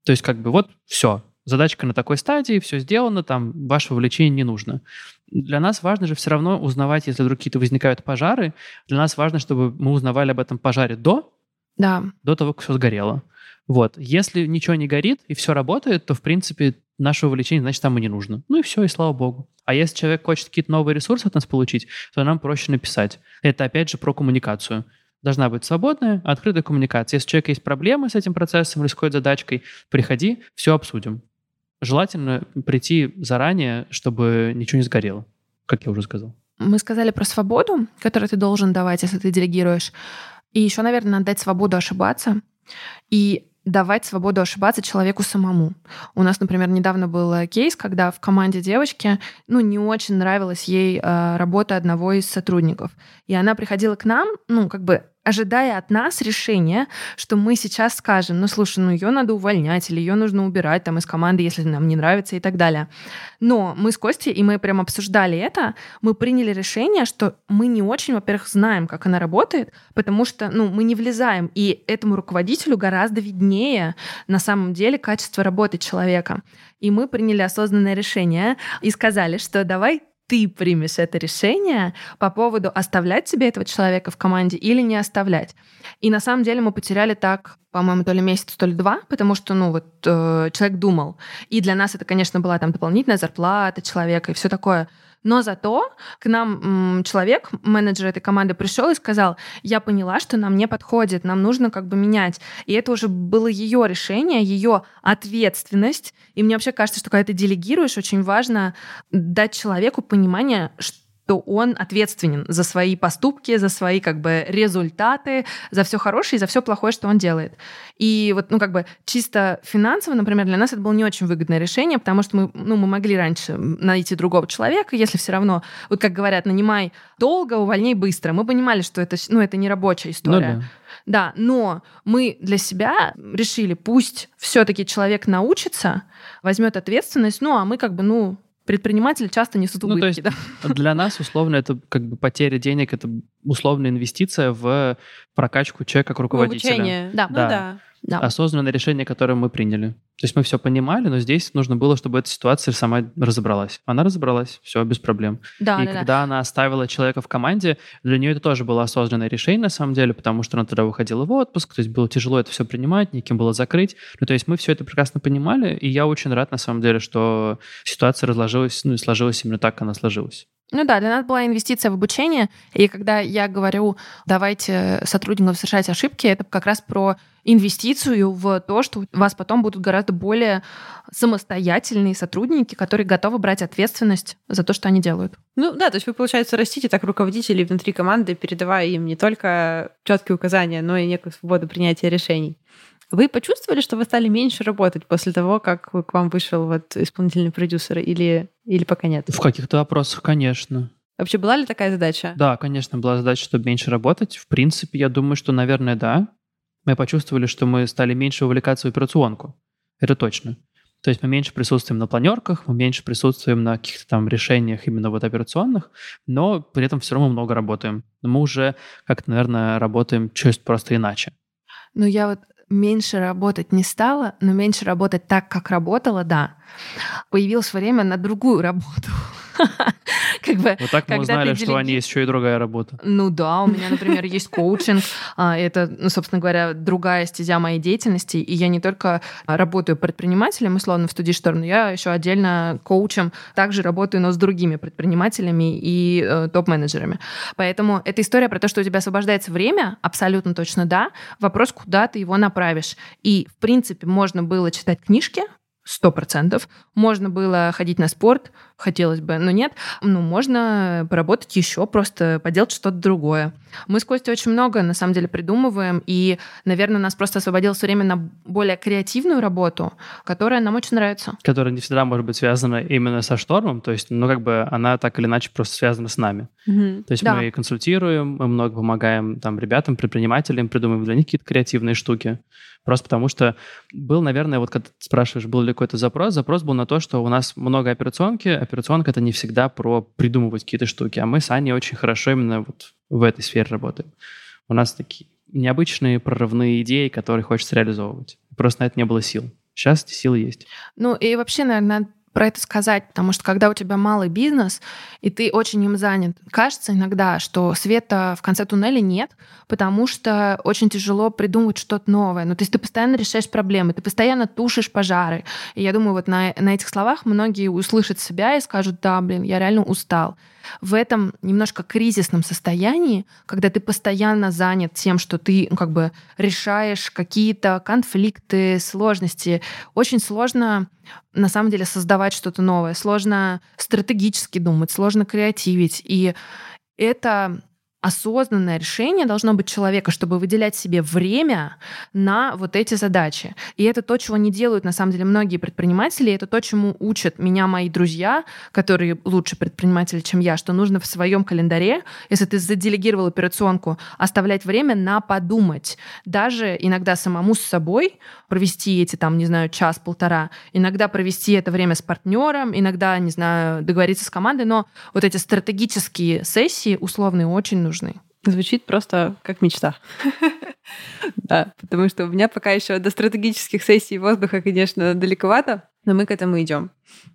то есть как бы вот все, задачка на такой стадии, все сделано, там ваше вовлечение не нужно. Для нас важно же все равно узнавать, если вдруг какие-то возникают пожары, для нас важно, чтобы мы узнавали об этом пожаре до, да. до того, как все сгорело. Вот. Если ничего не горит и все работает, то, в принципе, наше вовлечение, значит, там и не нужно. Ну и все, и слава богу. А если человек хочет какие-то новые ресурсы от нас получить, то нам проще написать. Это, опять же, про коммуникацию должна быть свободная, открытая коммуникация. Если у человека есть проблемы с этим процессом или с какой-то задачкой, приходи, все обсудим желательно прийти заранее, чтобы ничего не сгорело, как я уже сказал. Мы сказали про свободу, которую ты должен давать, если ты делегируешь. И еще, наверное, надо дать свободу ошибаться. И давать свободу ошибаться человеку самому. У нас, например, недавно был э, кейс, когда в команде девочки, ну, не очень нравилась ей э, работа одного из сотрудников. И она приходила к нам, ну, как бы ожидая от нас решения, что мы сейчас скажем, ну, слушай, ну, ее надо увольнять, или ее нужно убирать там из команды, если нам не нравится и так далее. Но мы с Костей, и мы прям обсуждали это, мы приняли решение, что мы не очень, во-первых, знаем, как она работает, потому что, ну, мы не влезаем, и этому руководителю гораздо виднее на самом деле качество работы человека. И мы приняли осознанное решение и сказали, что давай ты примешь это решение по поводу оставлять себе этого человека в команде или не оставлять. И на самом деле мы потеряли так, по-моему, то ли месяц, то ли два, потому что, ну, вот э, человек думал. И для нас это, конечно, была там дополнительная зарплата человека и все такое. Но зато к нам человек, менеджер этой команды, пришел и сказал, я поняла, что нам не подходит, нам нужно как бы менять. И это уже было ее решение, ее ответственность. И мне вообще кажется, что когда ты делегируешь, очень важно дать человеку понимание, что то он ответственен за свои поступки, за свои как бы результаты, за все хорошее и за все плохое, что он делает. И вот, ну, как бы чисто финансово, например, для нас это было не очень выгодное решение, потому что мы, ну, мы могли раньше найти другого человека, если все равно, вот как говорят, нанимай долго, увольняй быстро. Мы понимали, что это, ну, это не рабочая история. Ну, да. Да, но мы для себя решили, пусть все-таки человек научится, возьмет ответственность, ну, а мы как бы, ну, предприниматели часто несут убытки. Ну, то есть да? для нас условно это как бы потеря денег, это условная инвестиция в прокачку человека как руководителя. Обучение. Да. да. Ну да. Да. Осознанное решение, которое мы приняли. То есть мы все понимали, но здесь нужно было, чтобы эта ситуация сама разобралась. Она разобралась, все, без проблем. Да, и да, когда да. она оставила человека в команде, для нее это тоже было осознанное решение, на самом деле, потому что она тогда выходила в отпуск, то есть было тяжело это все принимать, неким было закрыть. Ну, то есть мы все это прекрасно понимали, и я очень рад, на самом деле, что ситуация разложилась, ну, и сложилась именно так, как она сложилась. Ну да, для нас была инвестиция в обучение, и когда я говорю, давайте сотрудникам совершать ошибки, это как раз про инвестицию в то, что у вас потом будут гораздо более самостоятельные сотрудники, которые готовы брать ответственность за то, что они делают. Ну да, то есть вы, получается, растите так руководителей внутри команды, передавая им не только четкие указания, но и некую свободу принятия решений. Вы почувствовали, что вы стали меньше работать после того, как к вам вышел вот исполнительный продюсер, или, или пока нет? В каких-то вопросах, конечно. Вообще была ли такая задача? Да, конечно, была задача, чтобы меньше работать. В принципе, я думаю, что, наверное, да. Мы почувствовали, что мы стали меньше увлекаться в операционку. Это точно. То есть мы меньше присутствуем на планерках, мы меньше присутствуем на каких-то там решениях именно вот операционных, но при этом все равно много работаем. Но мы уже как-то, наверное, работаем чуть просто иначе. Ну, я вот меньше работать не стала, но меньше работать так, как работала, да. Появилось время на другую работу. как бы, вот так мы узнали, что они есть еще и другая работа. Ну да, у меня, например, есть коучинг. А, это, ну, собственно говоря, другая стезя моей деятельности. И я не только работаю предпринимателем, условно, в студии Шторм, но я еще отдельно коучем также работаю, но с другими предпринимателями и э, топ-менеджерами. Поэтому эта история про то, что у тебя освобождается время, абсолютно точно да. Вопрос, куда ты его направишь. И, в принципе, можно было читать книжки, сто процентов. Можно было ходить на спорт, хотелось бы, но нет. Ну, можно поработать еще, просто поделать что-то другое. Мы с Костей очень много, на самом деле, придумываем, и, наверное, нас просто освободилось время на более креативную работу, которая нам очень нравится. Которая не всегда может быть связана именно со штормом, то есть, ну, как бы она так или иначе просто связана с нами. Угу. То есть да. мы консультируем, мы много помогаем там ребятам, предпринимателям, придумываем для них какие-то креативные штуки. Просто потому что был, наверное, вот когда ты спрашиваешь, был ли какой-то запрос, запрос был на то, что у нас много операционки. Операционка — это не всегда про придумывать какие-то штуки, а мы с Аней очень хорошо именно вот в этой сфере работаем. У нас такие необычные прорывные идеи, которые хочется реализовывать. Просто на это не было сил. Сейчас силы есть. Ну и вообще, наверное, про это сказать, потому что когда у тебя малый бизнес, и ты очень им занят, кажется иногда, что света в конце туннеля нет, потому что очень тяжело придумывать что-то новое. Ну, то есть ты постоянно решаешь проблемы, ты постоянно тушишь пожары. И я думаю, вот на, на этих словах многие услышат себя и скажут, да, блин, я реально устал. В этом немножко кризисном состоянии, когда ты постоянно занят тем, что ты ну, как бы решаешь какие-то конфликты, сложности, очень сложно на самом деле создавать что-то новое, сложно стратегически думать, сложно креативить. И это осознанное решение должно быть человека, чтобы выделять себе время на вот эти задачи. И это то, чего не делают на самом деле многие предприниматели, это то, чему учат меня мои друзья, которые лучше предприниматели, чем я, что нужно в своем календаре, если ты заделегировал операционку, оставлять время на подумать. Даже иногда самому с собой провести эти там, не знаю, час-полтора, иногда провести это время с партнером, иногда, не знаю, договориться с командой, но вот эти стратегические сессии условные очень нужны. Звучит просто как мечта. Да, потому что у меня пока еще до стратегических сессий воздуха, конечно, далековато, но мы к этому идем.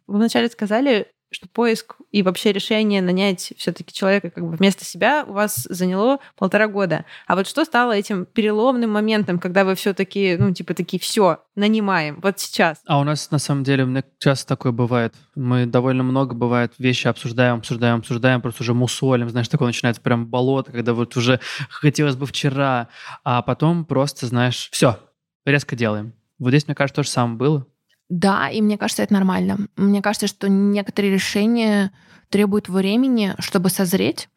Вы вначале сказали, что поиск и вообще решение нанять все-таки человека как бы вместо себя у вас заняло полтора года. А вот что стало этим переломным моментом, когда вы все-таки, ну, типа такие, все, нанимаем, вот сейчас? А у нас на самом деле мне часто такое бывает. Мы довольно много бывает вещи обсуждаем, обсуждаем, обсуждаем, просто уже мусолим, знаешь, такое начинается прям болото, когда вот уже хотелось бы вчера, а потом просто, знаешь, все, резко делаем. Вот здесь, мне кажется, то же самое было. Да, и мне кажется, это нормально. Мне кажется, что некоторые решения требуют времени, чтобы созреть.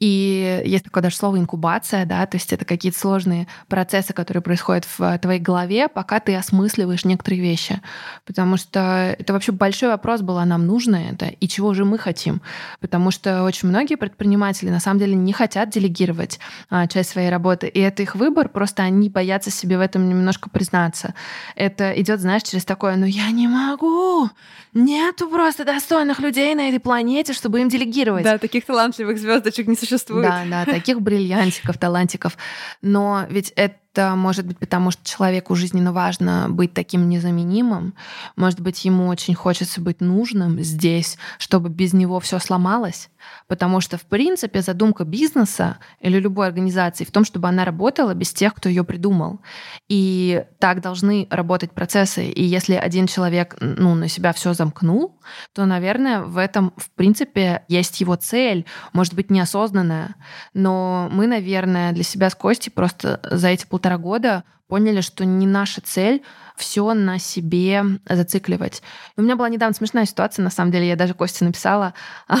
И есть такое даже слово инкубация, да, то есть это какие-то сложные процессы, которые происходят в твоей голове, пока ты осмысливаешь некоторые вещи. Потому что это вообще большой вопрос был, а нам нужно это, и чего же мы хотим. Потому что очень многие предприниматели на самом деле не хотят делегировать а, часть своей работы, и это их выбор, просто они боятся себе в этом немножко признаться. Это идет, знаешь, через такое, ну я не могу, нету просто достойных людей на этой планете, чтобы им делегировать. Да, таких талантливых звездочек не существует. Да, да, таких бриллиантиков, талантиков. Но ведь это это может быть потому, что человеку жизненно важно быть таким незаменимым. Может быть, ему очень хочется быть нужным здесь, чтобы без него все сломалось. Потому что, в принципе, задумка бизнеса или любой организации в том, чтобы она работала без тех, кто ее придумал. И так должны работать процессы. И если один человек ну, на себя все замкнул, то, наверное, в этом, в принципе, есть его цель, может быть, неосознанная. Но мы, наверное, для себя с Костей просто за эти полтора года поняли, что не наша цель все на себе зацикливать. у меня была недавно смешная ситуация, на самом деле, я даже Косте написала.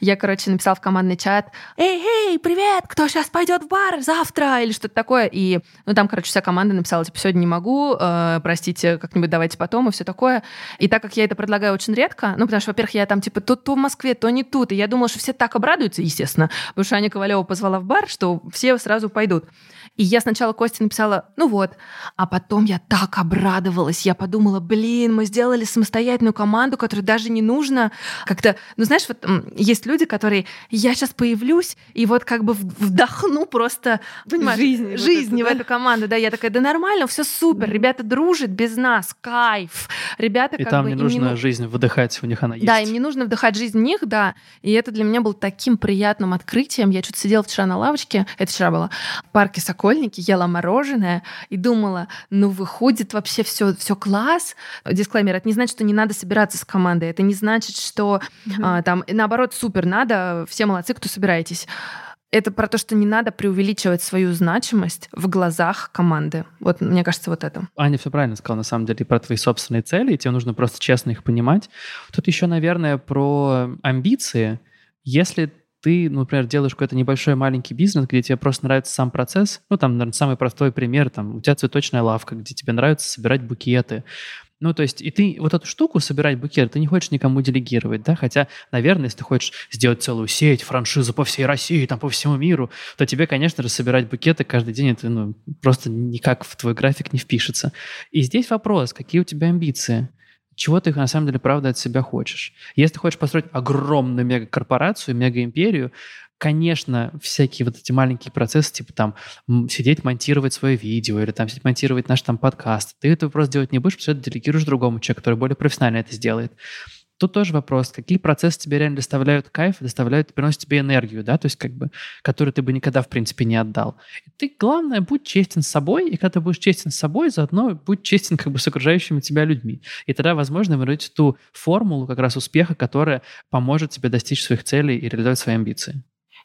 я, короче, написала в командный чат, «Эй, эй, привет, кто сейчас пойдет в бар завтра?» или что-то такое. И, ну, там, короче, вся команда написала, типа, сегодня не могу, э, простите, как-нибудь давайте потом и все такое. И так как я это предлагаю очень редко, ну, потому что, во-первых, я там, типа, тут то в Москве, то не тут, и я думала, что все так обрадуются, естественно, потому что Аня Ковалева позвала в бар, что все сразу пойдут. И я сначала Косте написала, ну вот, а потом я так обрадовалась, я подумала, блин, мы сделали самостоятельную команду, которой даже не нужно как-то, ну знаешь, вот есть люди, которые, я сейчас появлюсь и вот как бы вдохну просто, понимаешь, жизни, жизни вот это, в эту команду, да, я такая, да нормально, все супер, ребята дружат без нас, кайф, ребята и как там бы... не нужно не... жизнь вдыхать, у них она есть. Да, им не нужно вдыхать жизнь в них, да, и это для меня было таким приятным открытием, я что-то сидела вчера на лавочке, это вчера было, в парке Сокол школьнике, ела мороженое и думала, ну выходит вообще все, все класс. Дисклеймер, это не значит, что не надо собираться с командой, это не значит, что mm-hmm. а, там наоборот супер надо, все молодцы, кто собираетесь. Это про то, что не надо преувеличивать свою значимость в глазах команды. Вот мне кажется, вот это. Аня все правильно сказала, на самом деле, про твои собственные цели, и тебе нужно просто честно их понимать. Тут еще, наверное, про амбиции. Если ты, например, делаешь какой-то небольшой маленький бизнес, где тебе просто нравится сам процесс, ну, там, наверное, самый простой пример, там, у тебя цветочная лавка, где тебе нравится собирать букеты, ну, то есть, и ты вот эту штуку собирать букет, ты не хочешь никому делегировать, да, хотя, наверное, если ты хочешь сделать целую сеть, франшизу по всей России, там, по всему миру, то тебе, конечно же, собирать букеты каждый день, это, ну, просто никак в твой график не впишется. И здесь вопрос, какие у тебя амбиции? Чего ты на самом деле правда от себя хочешь. Если ты хочешь построить огромную мегакорпорацию, мегаимперию, конечно, всякие вот эти маленькие процессы, типа там сидеть монтировать свое видео или там сидеть монтировать наш там подкаст, ты этого просто делать не будешь, потому что это делегируешь другому человеку, который более профессионально это сделает. Тут тоже вопрос, какие процессы тебе реально доставляют кайф, доставляют, приносят тебе энергию, да, то есть как бы, которую ты бы никогда, в принципе, не отдал. И ты, главное, будь честен с собой, и когда ты будешь честен с собой, заодно будь честен как бы с окружающими тебя людьми. И тогда, возможно, вы найдете ту формулу как раз успеха, которая поможет тебе достичь своих целей и реализовать свои амбиции.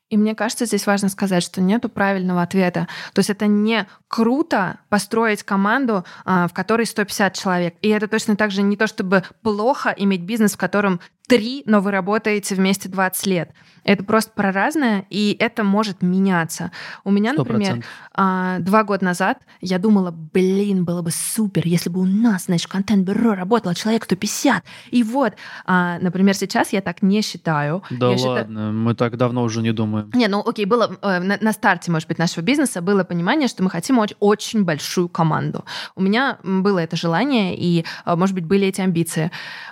И мне кажется, здесь важно сказать, что нету правильного ответа. То есть это не круто построить команду, а, в которой 150 человек. И это точно так же не то, чтобы плохо иметь бизнес, в котором три, но вы работаете вместе 20 лет. Это просто про разное, и это может меняться. У меня, 100%. например, а, два года назад я думала, блин, было бы супер, если бы у нас, значит, контент-бюро работало человек 150. И вот, а, например, сейчас я так не считаю. Да я ладно, считаю... мы так давно уже не думаем. Не, ну окей, было э, на, на старте, может быть, нашего бизнеса было понимание, что мы хотим очень, очень большую команду. У меня было это желание, и, э, может быть, были эти амбиции.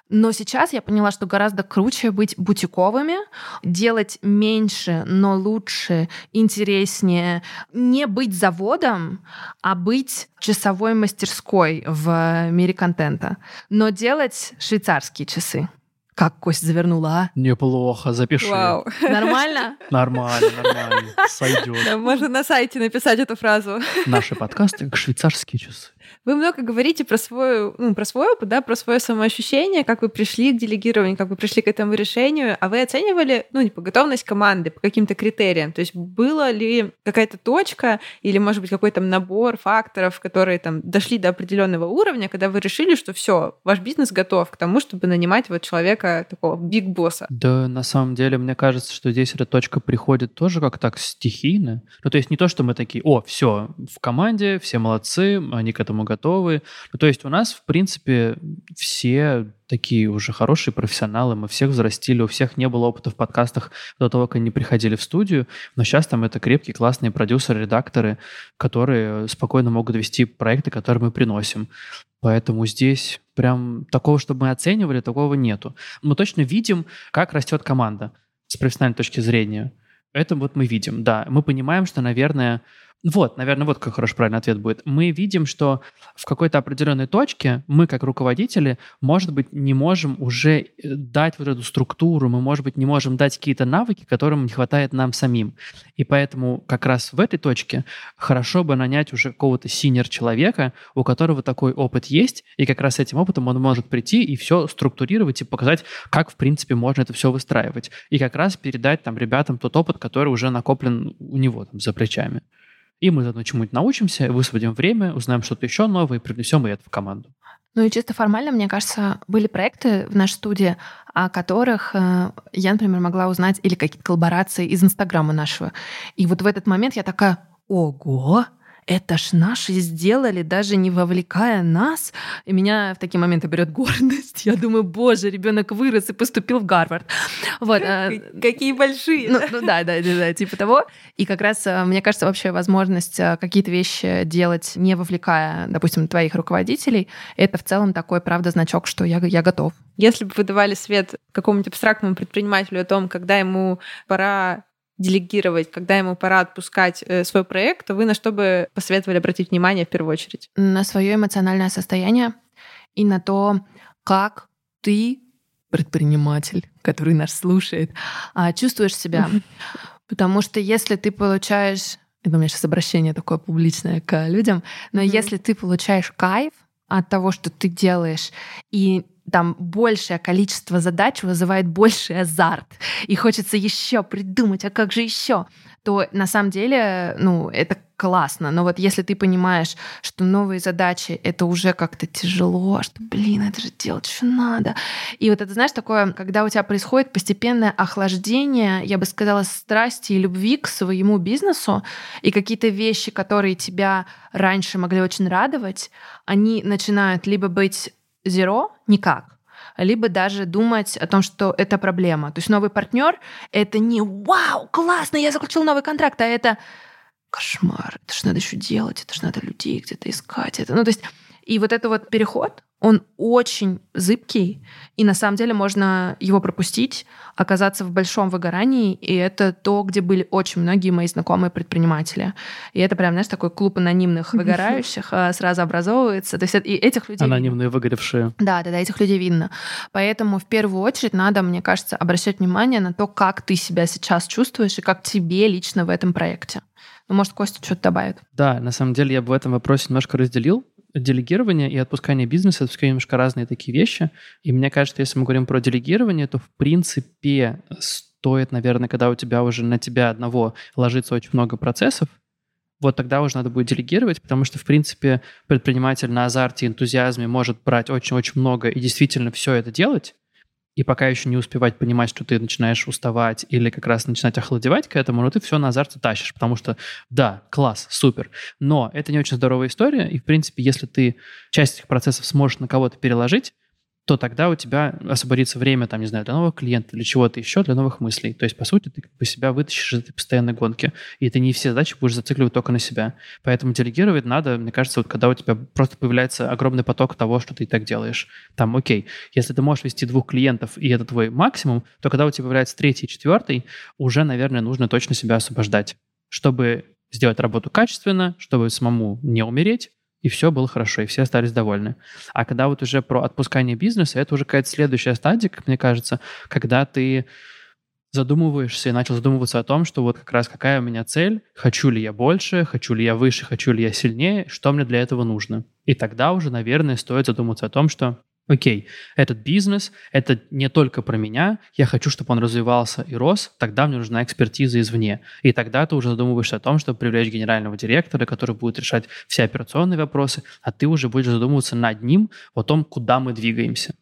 Но сейчас я поняла, что гораздо круче быть бутиковыми, делать меньше, но лучше, интереснее, не быть заводом, а быть часовой мастерской в мире контента, но делать швейцарские часы. Как кость завернула, а? Неплохо, запиши. Вау. Нормально? Нормально, нормально. Сойдет. Да, можно на сайте написать эту фразу. Наши подкасты как швейцарские часы. Вы много говорите про свой, ну, про свой опыт, да, про свое самоощущение, как вы пришли к делегированию, как вы пришли к этому решению, а вы оценивали, ну, не по готовность команды, по каким-то критериям. То есть была ли какая-то точка или, может быть, какой-то набор факторов, которые там дошли до определенного уровня, когда вы решили, что все, ваш бизнес готов к тому, чтобы нанимать вот человека такого биг босса? Да, на самом деле, мне кажется, что здесь эта точка приходит тоже как так стихийно. Ну, то есть не то, что мы такие, о, все, в команде, все молодцы, они к этому готовы. Ну, то есть у нас, в принципе, все такие уже хорошие профессионалы, мы всех взрастили, у всех не было опыта в подкастах до того, как они приходили в студию, но сейчас там это крепкие, классные продюсеры, редакторы, которые спокойно могут вести проекты, которые мы приносим. Поэтому здесь прям такого, чтобы мы оценивали, такого нету. Мы точно видим, как растет команда с профессиональной точки зрения. Это вот мы видим, да. Мы понимаем, что, наверное, вот, наверное, вот какой хороший правильный ответ будет. Мы видим, что в какой-то определенной точке мы, как руководители, может быть, не можем уже э, дать вот эту структуру, мы, может быть, не можем дать какие-то навыки, которым не хватает нам самим. И поэтому как раз в этой точке хорошо бы нанять уже какого-то синер человека, у которого такой опыт есть, и как раз с этим опытом он может прийти и все структурировать и показать, как, в принципе, можно это все выстраивать. И как раз передать там ребятам тот опыт, который уже накоплен у него там за плечами. И мы заодно чему-нибудь научимся, высвободим время, узнаем что-то еще новое и принесем и это в команду. Ну и чисто формально, мне кажется, были проекты в нашей студии, о которых э, я, например, могла узнать или какие-то коллаборации из Инстаграма нашего. И вот в этот момент я такая, ого, это ж наши сделали, даже не вовлекая нас. И меня в такие моменты берет гордость. Я думаю, боже, ребенок вырос и поступил в Гарвард. Вот. А, Какие большие. Ну, ну да, да, да, да, типа того. И как раз, а, мне кажется, вообще возможность а, какие-то вещи делать, не вовлекая, допустим, твоих руководителей, это в целом такой, правда, значок, что я, я готов. Если бы вы давали свет какому-нибудь абстрактному предпринимателю о том, когда ему пора делегировать, когда ему пора отпускать э, свой проект, то вы на что бы посоветовали обратить внимание в первую очередь? На свое эмоциональное состояние и на то, как ты, предприниматель, который нас слушает, а, чувствуешь себя. Потому что если ты получаешь это у меня сейчас обращение такое публичное к людям, но mm-hmm. если ты получаешь кайф от того, что ты делаешь, и там большее количество задач вызывает больший азарт, и хочется еще придумать, а как же еще, то на самом деле, ну, это классно. Но вот если ты понимаешь, что новые задачи — это уже как-то тяжело, что, блин, это же делать еще надо. И вот это, знаешь, такое, когда у тебя происходит постепенное охлаждение, я бы сказала, страсти и любви к своему бизнесу, и какие-то вещи, которые тебя раньше могли очень радовать, они начинают либо быть zero, никак, либо даже думать о том, что это проблема. То есть новый партнер — это не «Вау, классно, я заключил новый контракт», а это кошмар, это же надо еще делать, это же надо людей где-то искать. Это, ну, то есть И вот это вот переход, он очень зыбкий, и на самом деле можно его пропустить, оказаться в большом выгорании, и это то, где были очень многие мои знакомые предприниматели. И это прям, знаешь, такой клуб анонимных выгорающих а, сразу образовывается. То есть и этих людей... Анонимные выгоревшие. Да, да, да, этих людей видно. Поэтому в первую очередь надо, мне кажется, обращать внимание на то, как ты себя сейчас чувствуешь и как тебе лично в этом проекте. Ну, может, Костя что-то добавит. Да, на самом деле я бы в этом вопросе немножко разделил делегирование и отпускание бизнеса — это немножко разные такие вещи. И мне кажется, если мы говорим про делегирование, то в принципе стоит, наверное, когда у тебя уже на тебя одного ложится очень много процессов, вот тогда уже надо будет делегировать, потому что, в принципе, предприниматель на азарте, энтузиазме может брать очень-очень много и действительно все это делать, и пока еще не успевать понимать, что ты начинаешь уставать или как раз начинать охладевать к этому, но ты все на азарте тащишь, потому что да, класс, супер, но это не очень здоровая история, и в принципе, если ты часть этих процессов сможешь на кого-то переложить, то тогда у тебя освободится время, там, не знаю, для нового клиента, для чего-то еще, для новых мыслей. То есть, по сути, ты как бы себя вытащишь из этой постоянной гонки, и ты не все задачи будешь зацикливать только на себя. Поэтому делегировать надо, мне кажется, вот когда у тебя просто появляется огромный поток того, что ты и так делаешь. Там, окей, если ты можешь вести двух клиентов, и это твой максимум, то когда у тебя появляется третий, четвертый, уже, наверное, нужно точно себя освобождать, чтобы сделать работу качественно, чтобы самому не умереть, и все было хорошо, и все остались довольны. А когда вот уже про отпускание бизнеса, это уже какая-то следующая стадия, как мне кажется, когда ты задумываешься и начал задумываться о том, что вот как раз какая у меня цель, хочу ли я больше, хочу ли я выше, хочу ли я сильнее, что мне для этого нужно. И тогда уже, наверное, стоит задуматься о том, что окей, этот бизнес, это не только про меня, я хочу, чтобы он развивался и рос, тогда мне нужна экспертиза извне. И тогда ты уже задумываешься о том, чтобы привлечь генерального директора, который будет решать все операционные вопросы, а ты уже будешь задумываться над ним, о том, куда мы двигаемся.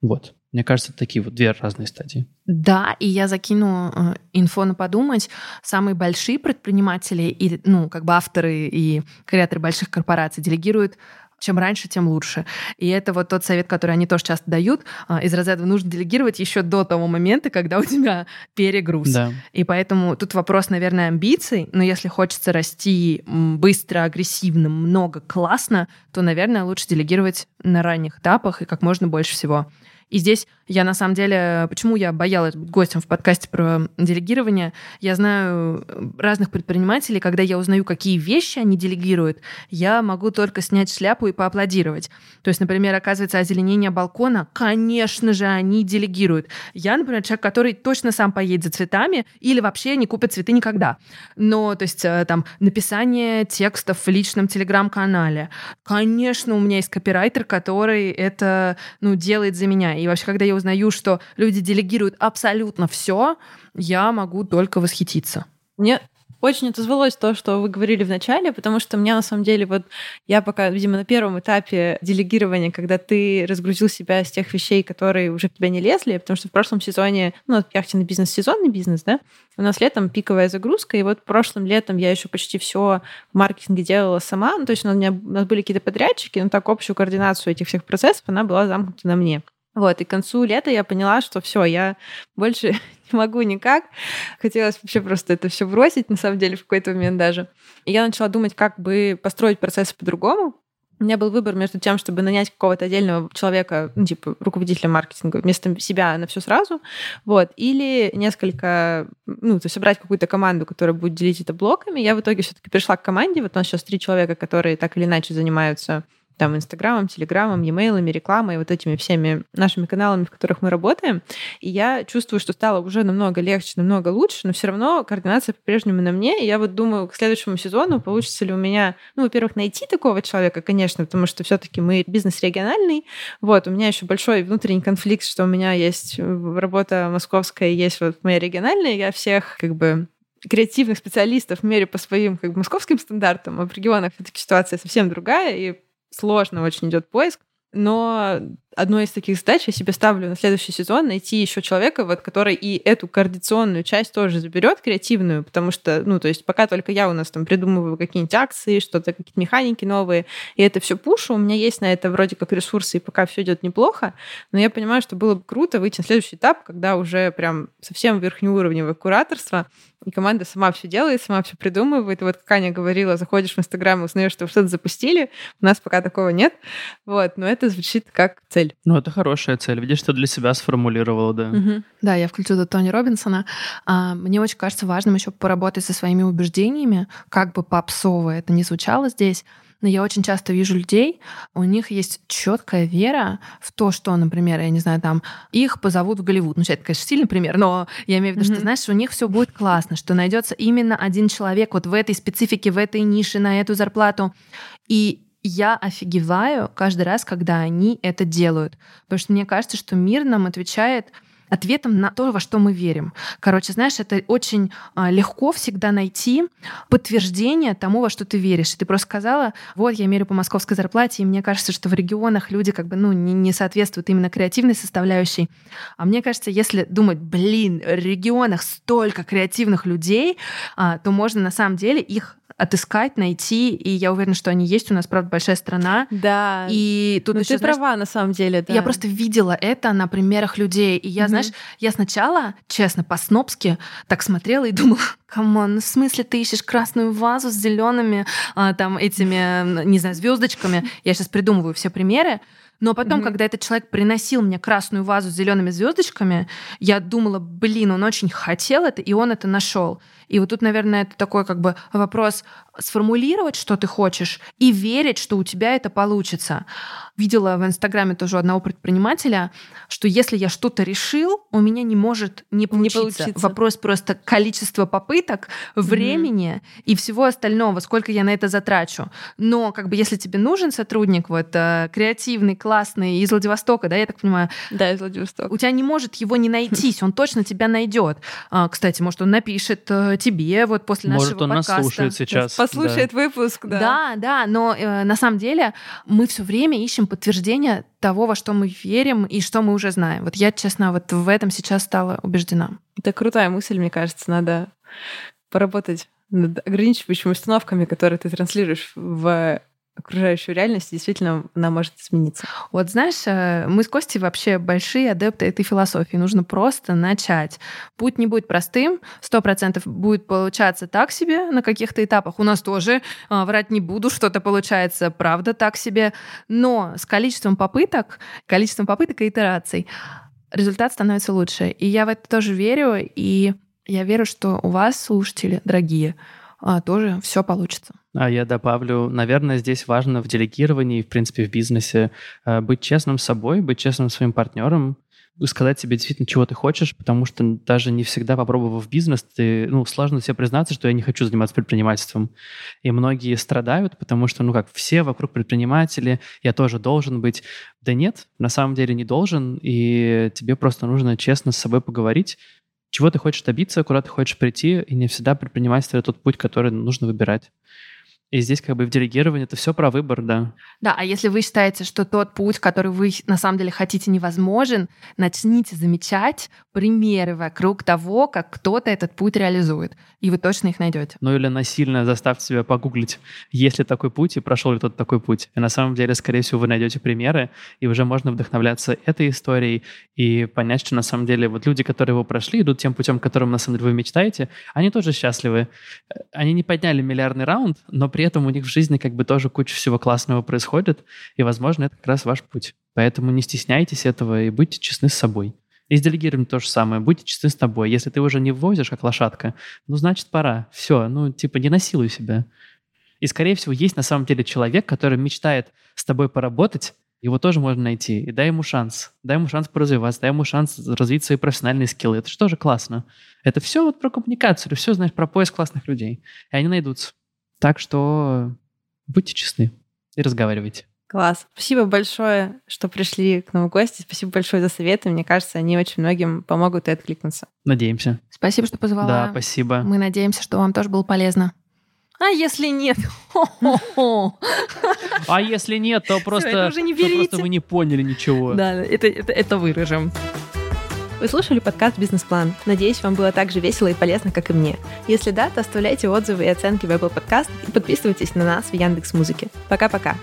Вот. Мне кажется, такие вот две разные стадии. Да, и я закину э, инфо на подумать. Самые большие предприниматели и, ну, как бы авторы и креаторы больших корпораций делегируют чем раньше, тем лучше. И это вот тот совет, который они тоже часто дают. А, из разряда нужно делегировать еще до того момента, когда у тебя перегруз. Да. И поэтому тут вопрос, наверное, амбиций. Но если хочется расти быстро, агрессивно, много, классно, то, наверное, лучше делегировать на ранних этапах и как можно больше всего. И здесь я на самом деле, почему я боялась быть гостем в подкасте про делегирование, я знаю разных предпринимателей, когда я узнаю, какие вещи они делегируют, я могу только снять шляпу и поаплодировать. То есть, например, оказывается, озеленение балкона, конечно же, они делегируют. Я, например, человек, который точно сам поедет за цветами или вообще не купит цветы никогда. Но, то есть, э, там, написание текстов в личном телеграм-канале. Конечно, у меня есть копирайтер, который это, ну, делает за меня. И вообще, когда я узнаю, что люди делегируют абсолютно все, я могу только восхититься. Мне очень отозвалось то, что вы говорили в начале, потому что у меня на самом деле вот я пока, видимо, на первом этапе делегирования, когда ты разгрузил себя с тех вещей, которые уже в тебя не лезли, потому что в прошлом сезоне, ну, яхтенный бизнес, сезонный бизнес, да, у нас летом пиковая загрузка, и вот прошлым летом я еще почти все в маркетинге делала сама, ну, то есть у, меня, у нас были какие-то подрядчики, но так общую координацию этих всех процессов, она была замкнута на мне. Вот, и к концу лета я поняла, что все, я больше не могу никак. Хотелось вообще просто это все бросить, на самом деле, в какой-то момент даже. И я начала думать, как бы построить процесс по-другому. У меня был выбор между тем, чтобы нанять какого-то отдельного человека, ну, типа руководителя маркетинга вместо себя на все сразу, вот, или несколько, ну, то есть собрать какую-то команду, которая будет делить это блоками. Я в итоге все-таки пришла к команде. Вот у нас сейчас три человека, которые так или иначе занимаются там Инстаграмом, Телеграмом, e-mailами, рекламой, вот этими всеми нашими каналами, в которых мы работаем. И я чувствую, что стало уже намного легче, намного лучше, но все равно координация по-прежнему на мне. И я вот думаю, к следующему сезону получится ли у меня, ну, во-первых, найти такого человека, конечно, потому что все-таки мы бизнес региональный. Вот, у меня еще большой внутренний конфликт, что у меня есть работа московская, есть вот моя региональная, я всех как бы креативных специалистов мерю по своим как бы, московским стандартам, а в регионах все-таки ситуация совсем другая, и сложно очень идет поиск. Но одной из таких задач я себе ставлю на следующий сезон найти еще человека, вот, который и эту координационную часть тоже заберет, креативную, потому что, ну, то есть пока только я у нас там придумываю какие-нибудь акции, что-то, какие-то механики новые, и это все пушу, у меня есть на это вроде как ресурсы, и пока все идет неплохо, но я понимаю, что было бы круто выйти на следующий этап, когда уже прям совсем верхнеуровневое кураторство, и команда сама все делает, сама все придумывает. И вот как Аня говорила, заходишь в Инстаграм и узнаешь, что что-то запустили. У нас пока такого нет. Вот, но это звучит как цель. Ну, это хорошая цель. Видишь, что для себя сформулировала, да. Угу. Да, я включу тут Тони Робинсона. А, мне очень кажется важным еще поработать со своими убеждениями, как бы попсово это не звучало здесь но я очень часто вижу людей, у них есть четкая вера в то, что, например, я не знаю, там их позовут в Голливуд. Ну, это, конечно, сильный пример, но я имею в виду, mm-hmm. что, знаешь, у них все будет классно, что найдется именно один человек вот в этой специфике, в этой нише, на эту зарплату. И я офигеваю каждый раз, когда они это делают. Потому что мне кажется, что мир нам отвечает ответом на то, во что мы верим. Короче, знаешь, это очень а, легко всегда найти подтверждение тому, во что ты веришь. И ты просто сказала, вот, я мерю по московской зарплате, и мне кажется, что в регионах люди как бы, ну, не, не соответствуют именно креативной составляющей. А мне кажется, если думать, блин, в регионах столько креативных людей, а, то можно на самом деле их отыскать, найти, и я уверена, что они есть. У нас, правда, большая страна. Да. И тут Но еще, ты знаешь, права, на самом деле, да. Я просто видела это на примерах людей. И я, угу. знаешь, я сначала, честно, по-снобски так смотрела и думала, come on, ну в смысле ты ищешь красную вазу с зелеными а, там этими, не знаю, звездочками. Я сейчас придумываю все примеры. Но потом, mm-hmm. когда этот человек приносил мне красную вазу с зелеными звездочками, я думала, блин, он очень хотел это, и он это нашел. И вот тут, наверное, это такой как бы вопрос сформулировать, что ты хочешь, и верить, что у тебя это получится. Видела в Инстаграме тоже одного предпринимателя, что если я что-то решил, у меня не может не получиться. Не получиться. Вопрос просто количества попыток, времени mm-hmm. и всего остального, сколько я на это затрачу. Но как бы если тебе нужен сотрудник вот э, креативный, классный из Владивостока, да, я так понимаю? Да, из Владивостока. У тебя не может его не найтись, он точно тебя найдет. А, кстати, может, он напишет э, тебе вот после может, нашего он подкаста. нас слушает сейчас. Послушает да. выпуск, да. Да, да, но э, на самом деле мы все время ищем подтверждение того, во что мы верим и что мы уже знаем. Вот я, честно, вот в этом сейчас стала убеждена. Это крутая мысль, мне кажется, надо поработать над ограничивающими установками, которые ты транслируешь в окружающую реальность, действительно она может измениться. Вот знаешь, э, мы с Костей вообще большие адепты этой философии. Нужно просто начать. Путь не будет простым, сто процентов будет получаться так себе на каких-то этапах. У нас тоже, э, врать не буду, что-то получается правда так себе, но с количеством попыток, количеством попыток и итераций результат становится лучше. И я в это тоже верю, и я верю, что у вас, слушатели, дорогие, а, тоже все получится. А я добавлю, наверное, здесь важно в делегировании, в принципе, в бизнесе э, быть честным с собой, быть честным своим партнером, сказать себе действительно, чего ты хочешь, потому что даже не всегда, попробовав бизнес, ты, ну, сложно себе признаться, что я не хочу заниматься предпринимательством. И многие страдают, потому что, ну, как все вокруг предприниматели, я тоже должен быть. Да нет, на самом деле не должен, и тебе просто нужно честно с собой поговорить, чего ты хочешь добиться, куда ты хочешь прийти, и не всегда предпринимательство — это тот путь, который нужно выбирать. И здесь как бы в делегировании это все про выбор, да. Да, а если вы считаете, что тот путь, который вы на самом деле хотите, невозможен, начните замечать примеры вокруг того, как кто-то этот путь реализует, и вы точно их найдете. Ну или насильно заставьте себя погуглить, есть ли такой путь и прошел ли тот такой путь. И на самом деле, скорее всего, вы найдете примеры, и уже можно вдохновляться этой историей и понять, что на самом деле вот люди, которые его прошли, идут тем путем, которым на самом деле вы мечтаете, они тоже счастливы. Они не подняли миллиардный раунд, но при при этом у них в жизни как бы тоже куча всего классного происходит, и, возможно, это как раз ваш путь. Поэтому не стесняйтесь этого и будьте честны с собой. И с делегированием то же самое. Будьте честны с тобой. Если ты уже не ввозишь, как лошадка, ну, значит, пора. Все, ну, типа, не насилуй себя. И, скорее всего, есть на самом деле человек, который мечтает с тобой поработать, его тоже можно найти. И дай ему шанс. Дай ему шанс поразвиваться, дай ему шанс развить свои профессиональные скиллы. Это же тоже классно. Это все вот про коммуникацию, все, знаешь, про поиск классных людей. И они найдутся. Так что будьте честны и разговаривайте. Класс. Спасибо большое, что пришли к нам в гости. Спасибо большое за советы. Мне кажется, они очень многим помогут и откликнуться. Надеемся. Спасибо, что позвала. Да, спасибо. Мы надеемся, что вам тоже было полезно. А если нет? А если нет, то просто, не то просто вы не поняли ничего. Да, это, это, это вырежем. Вы слушали подкаст «Бизнес-план». Надеюсь, вам было так же весело и полезно, как и мне. Если да, то оставляйте отзывы и оценки в Apple Podcast и подписывайтесь на нас в Яндекс.Музыке. Пока-пока.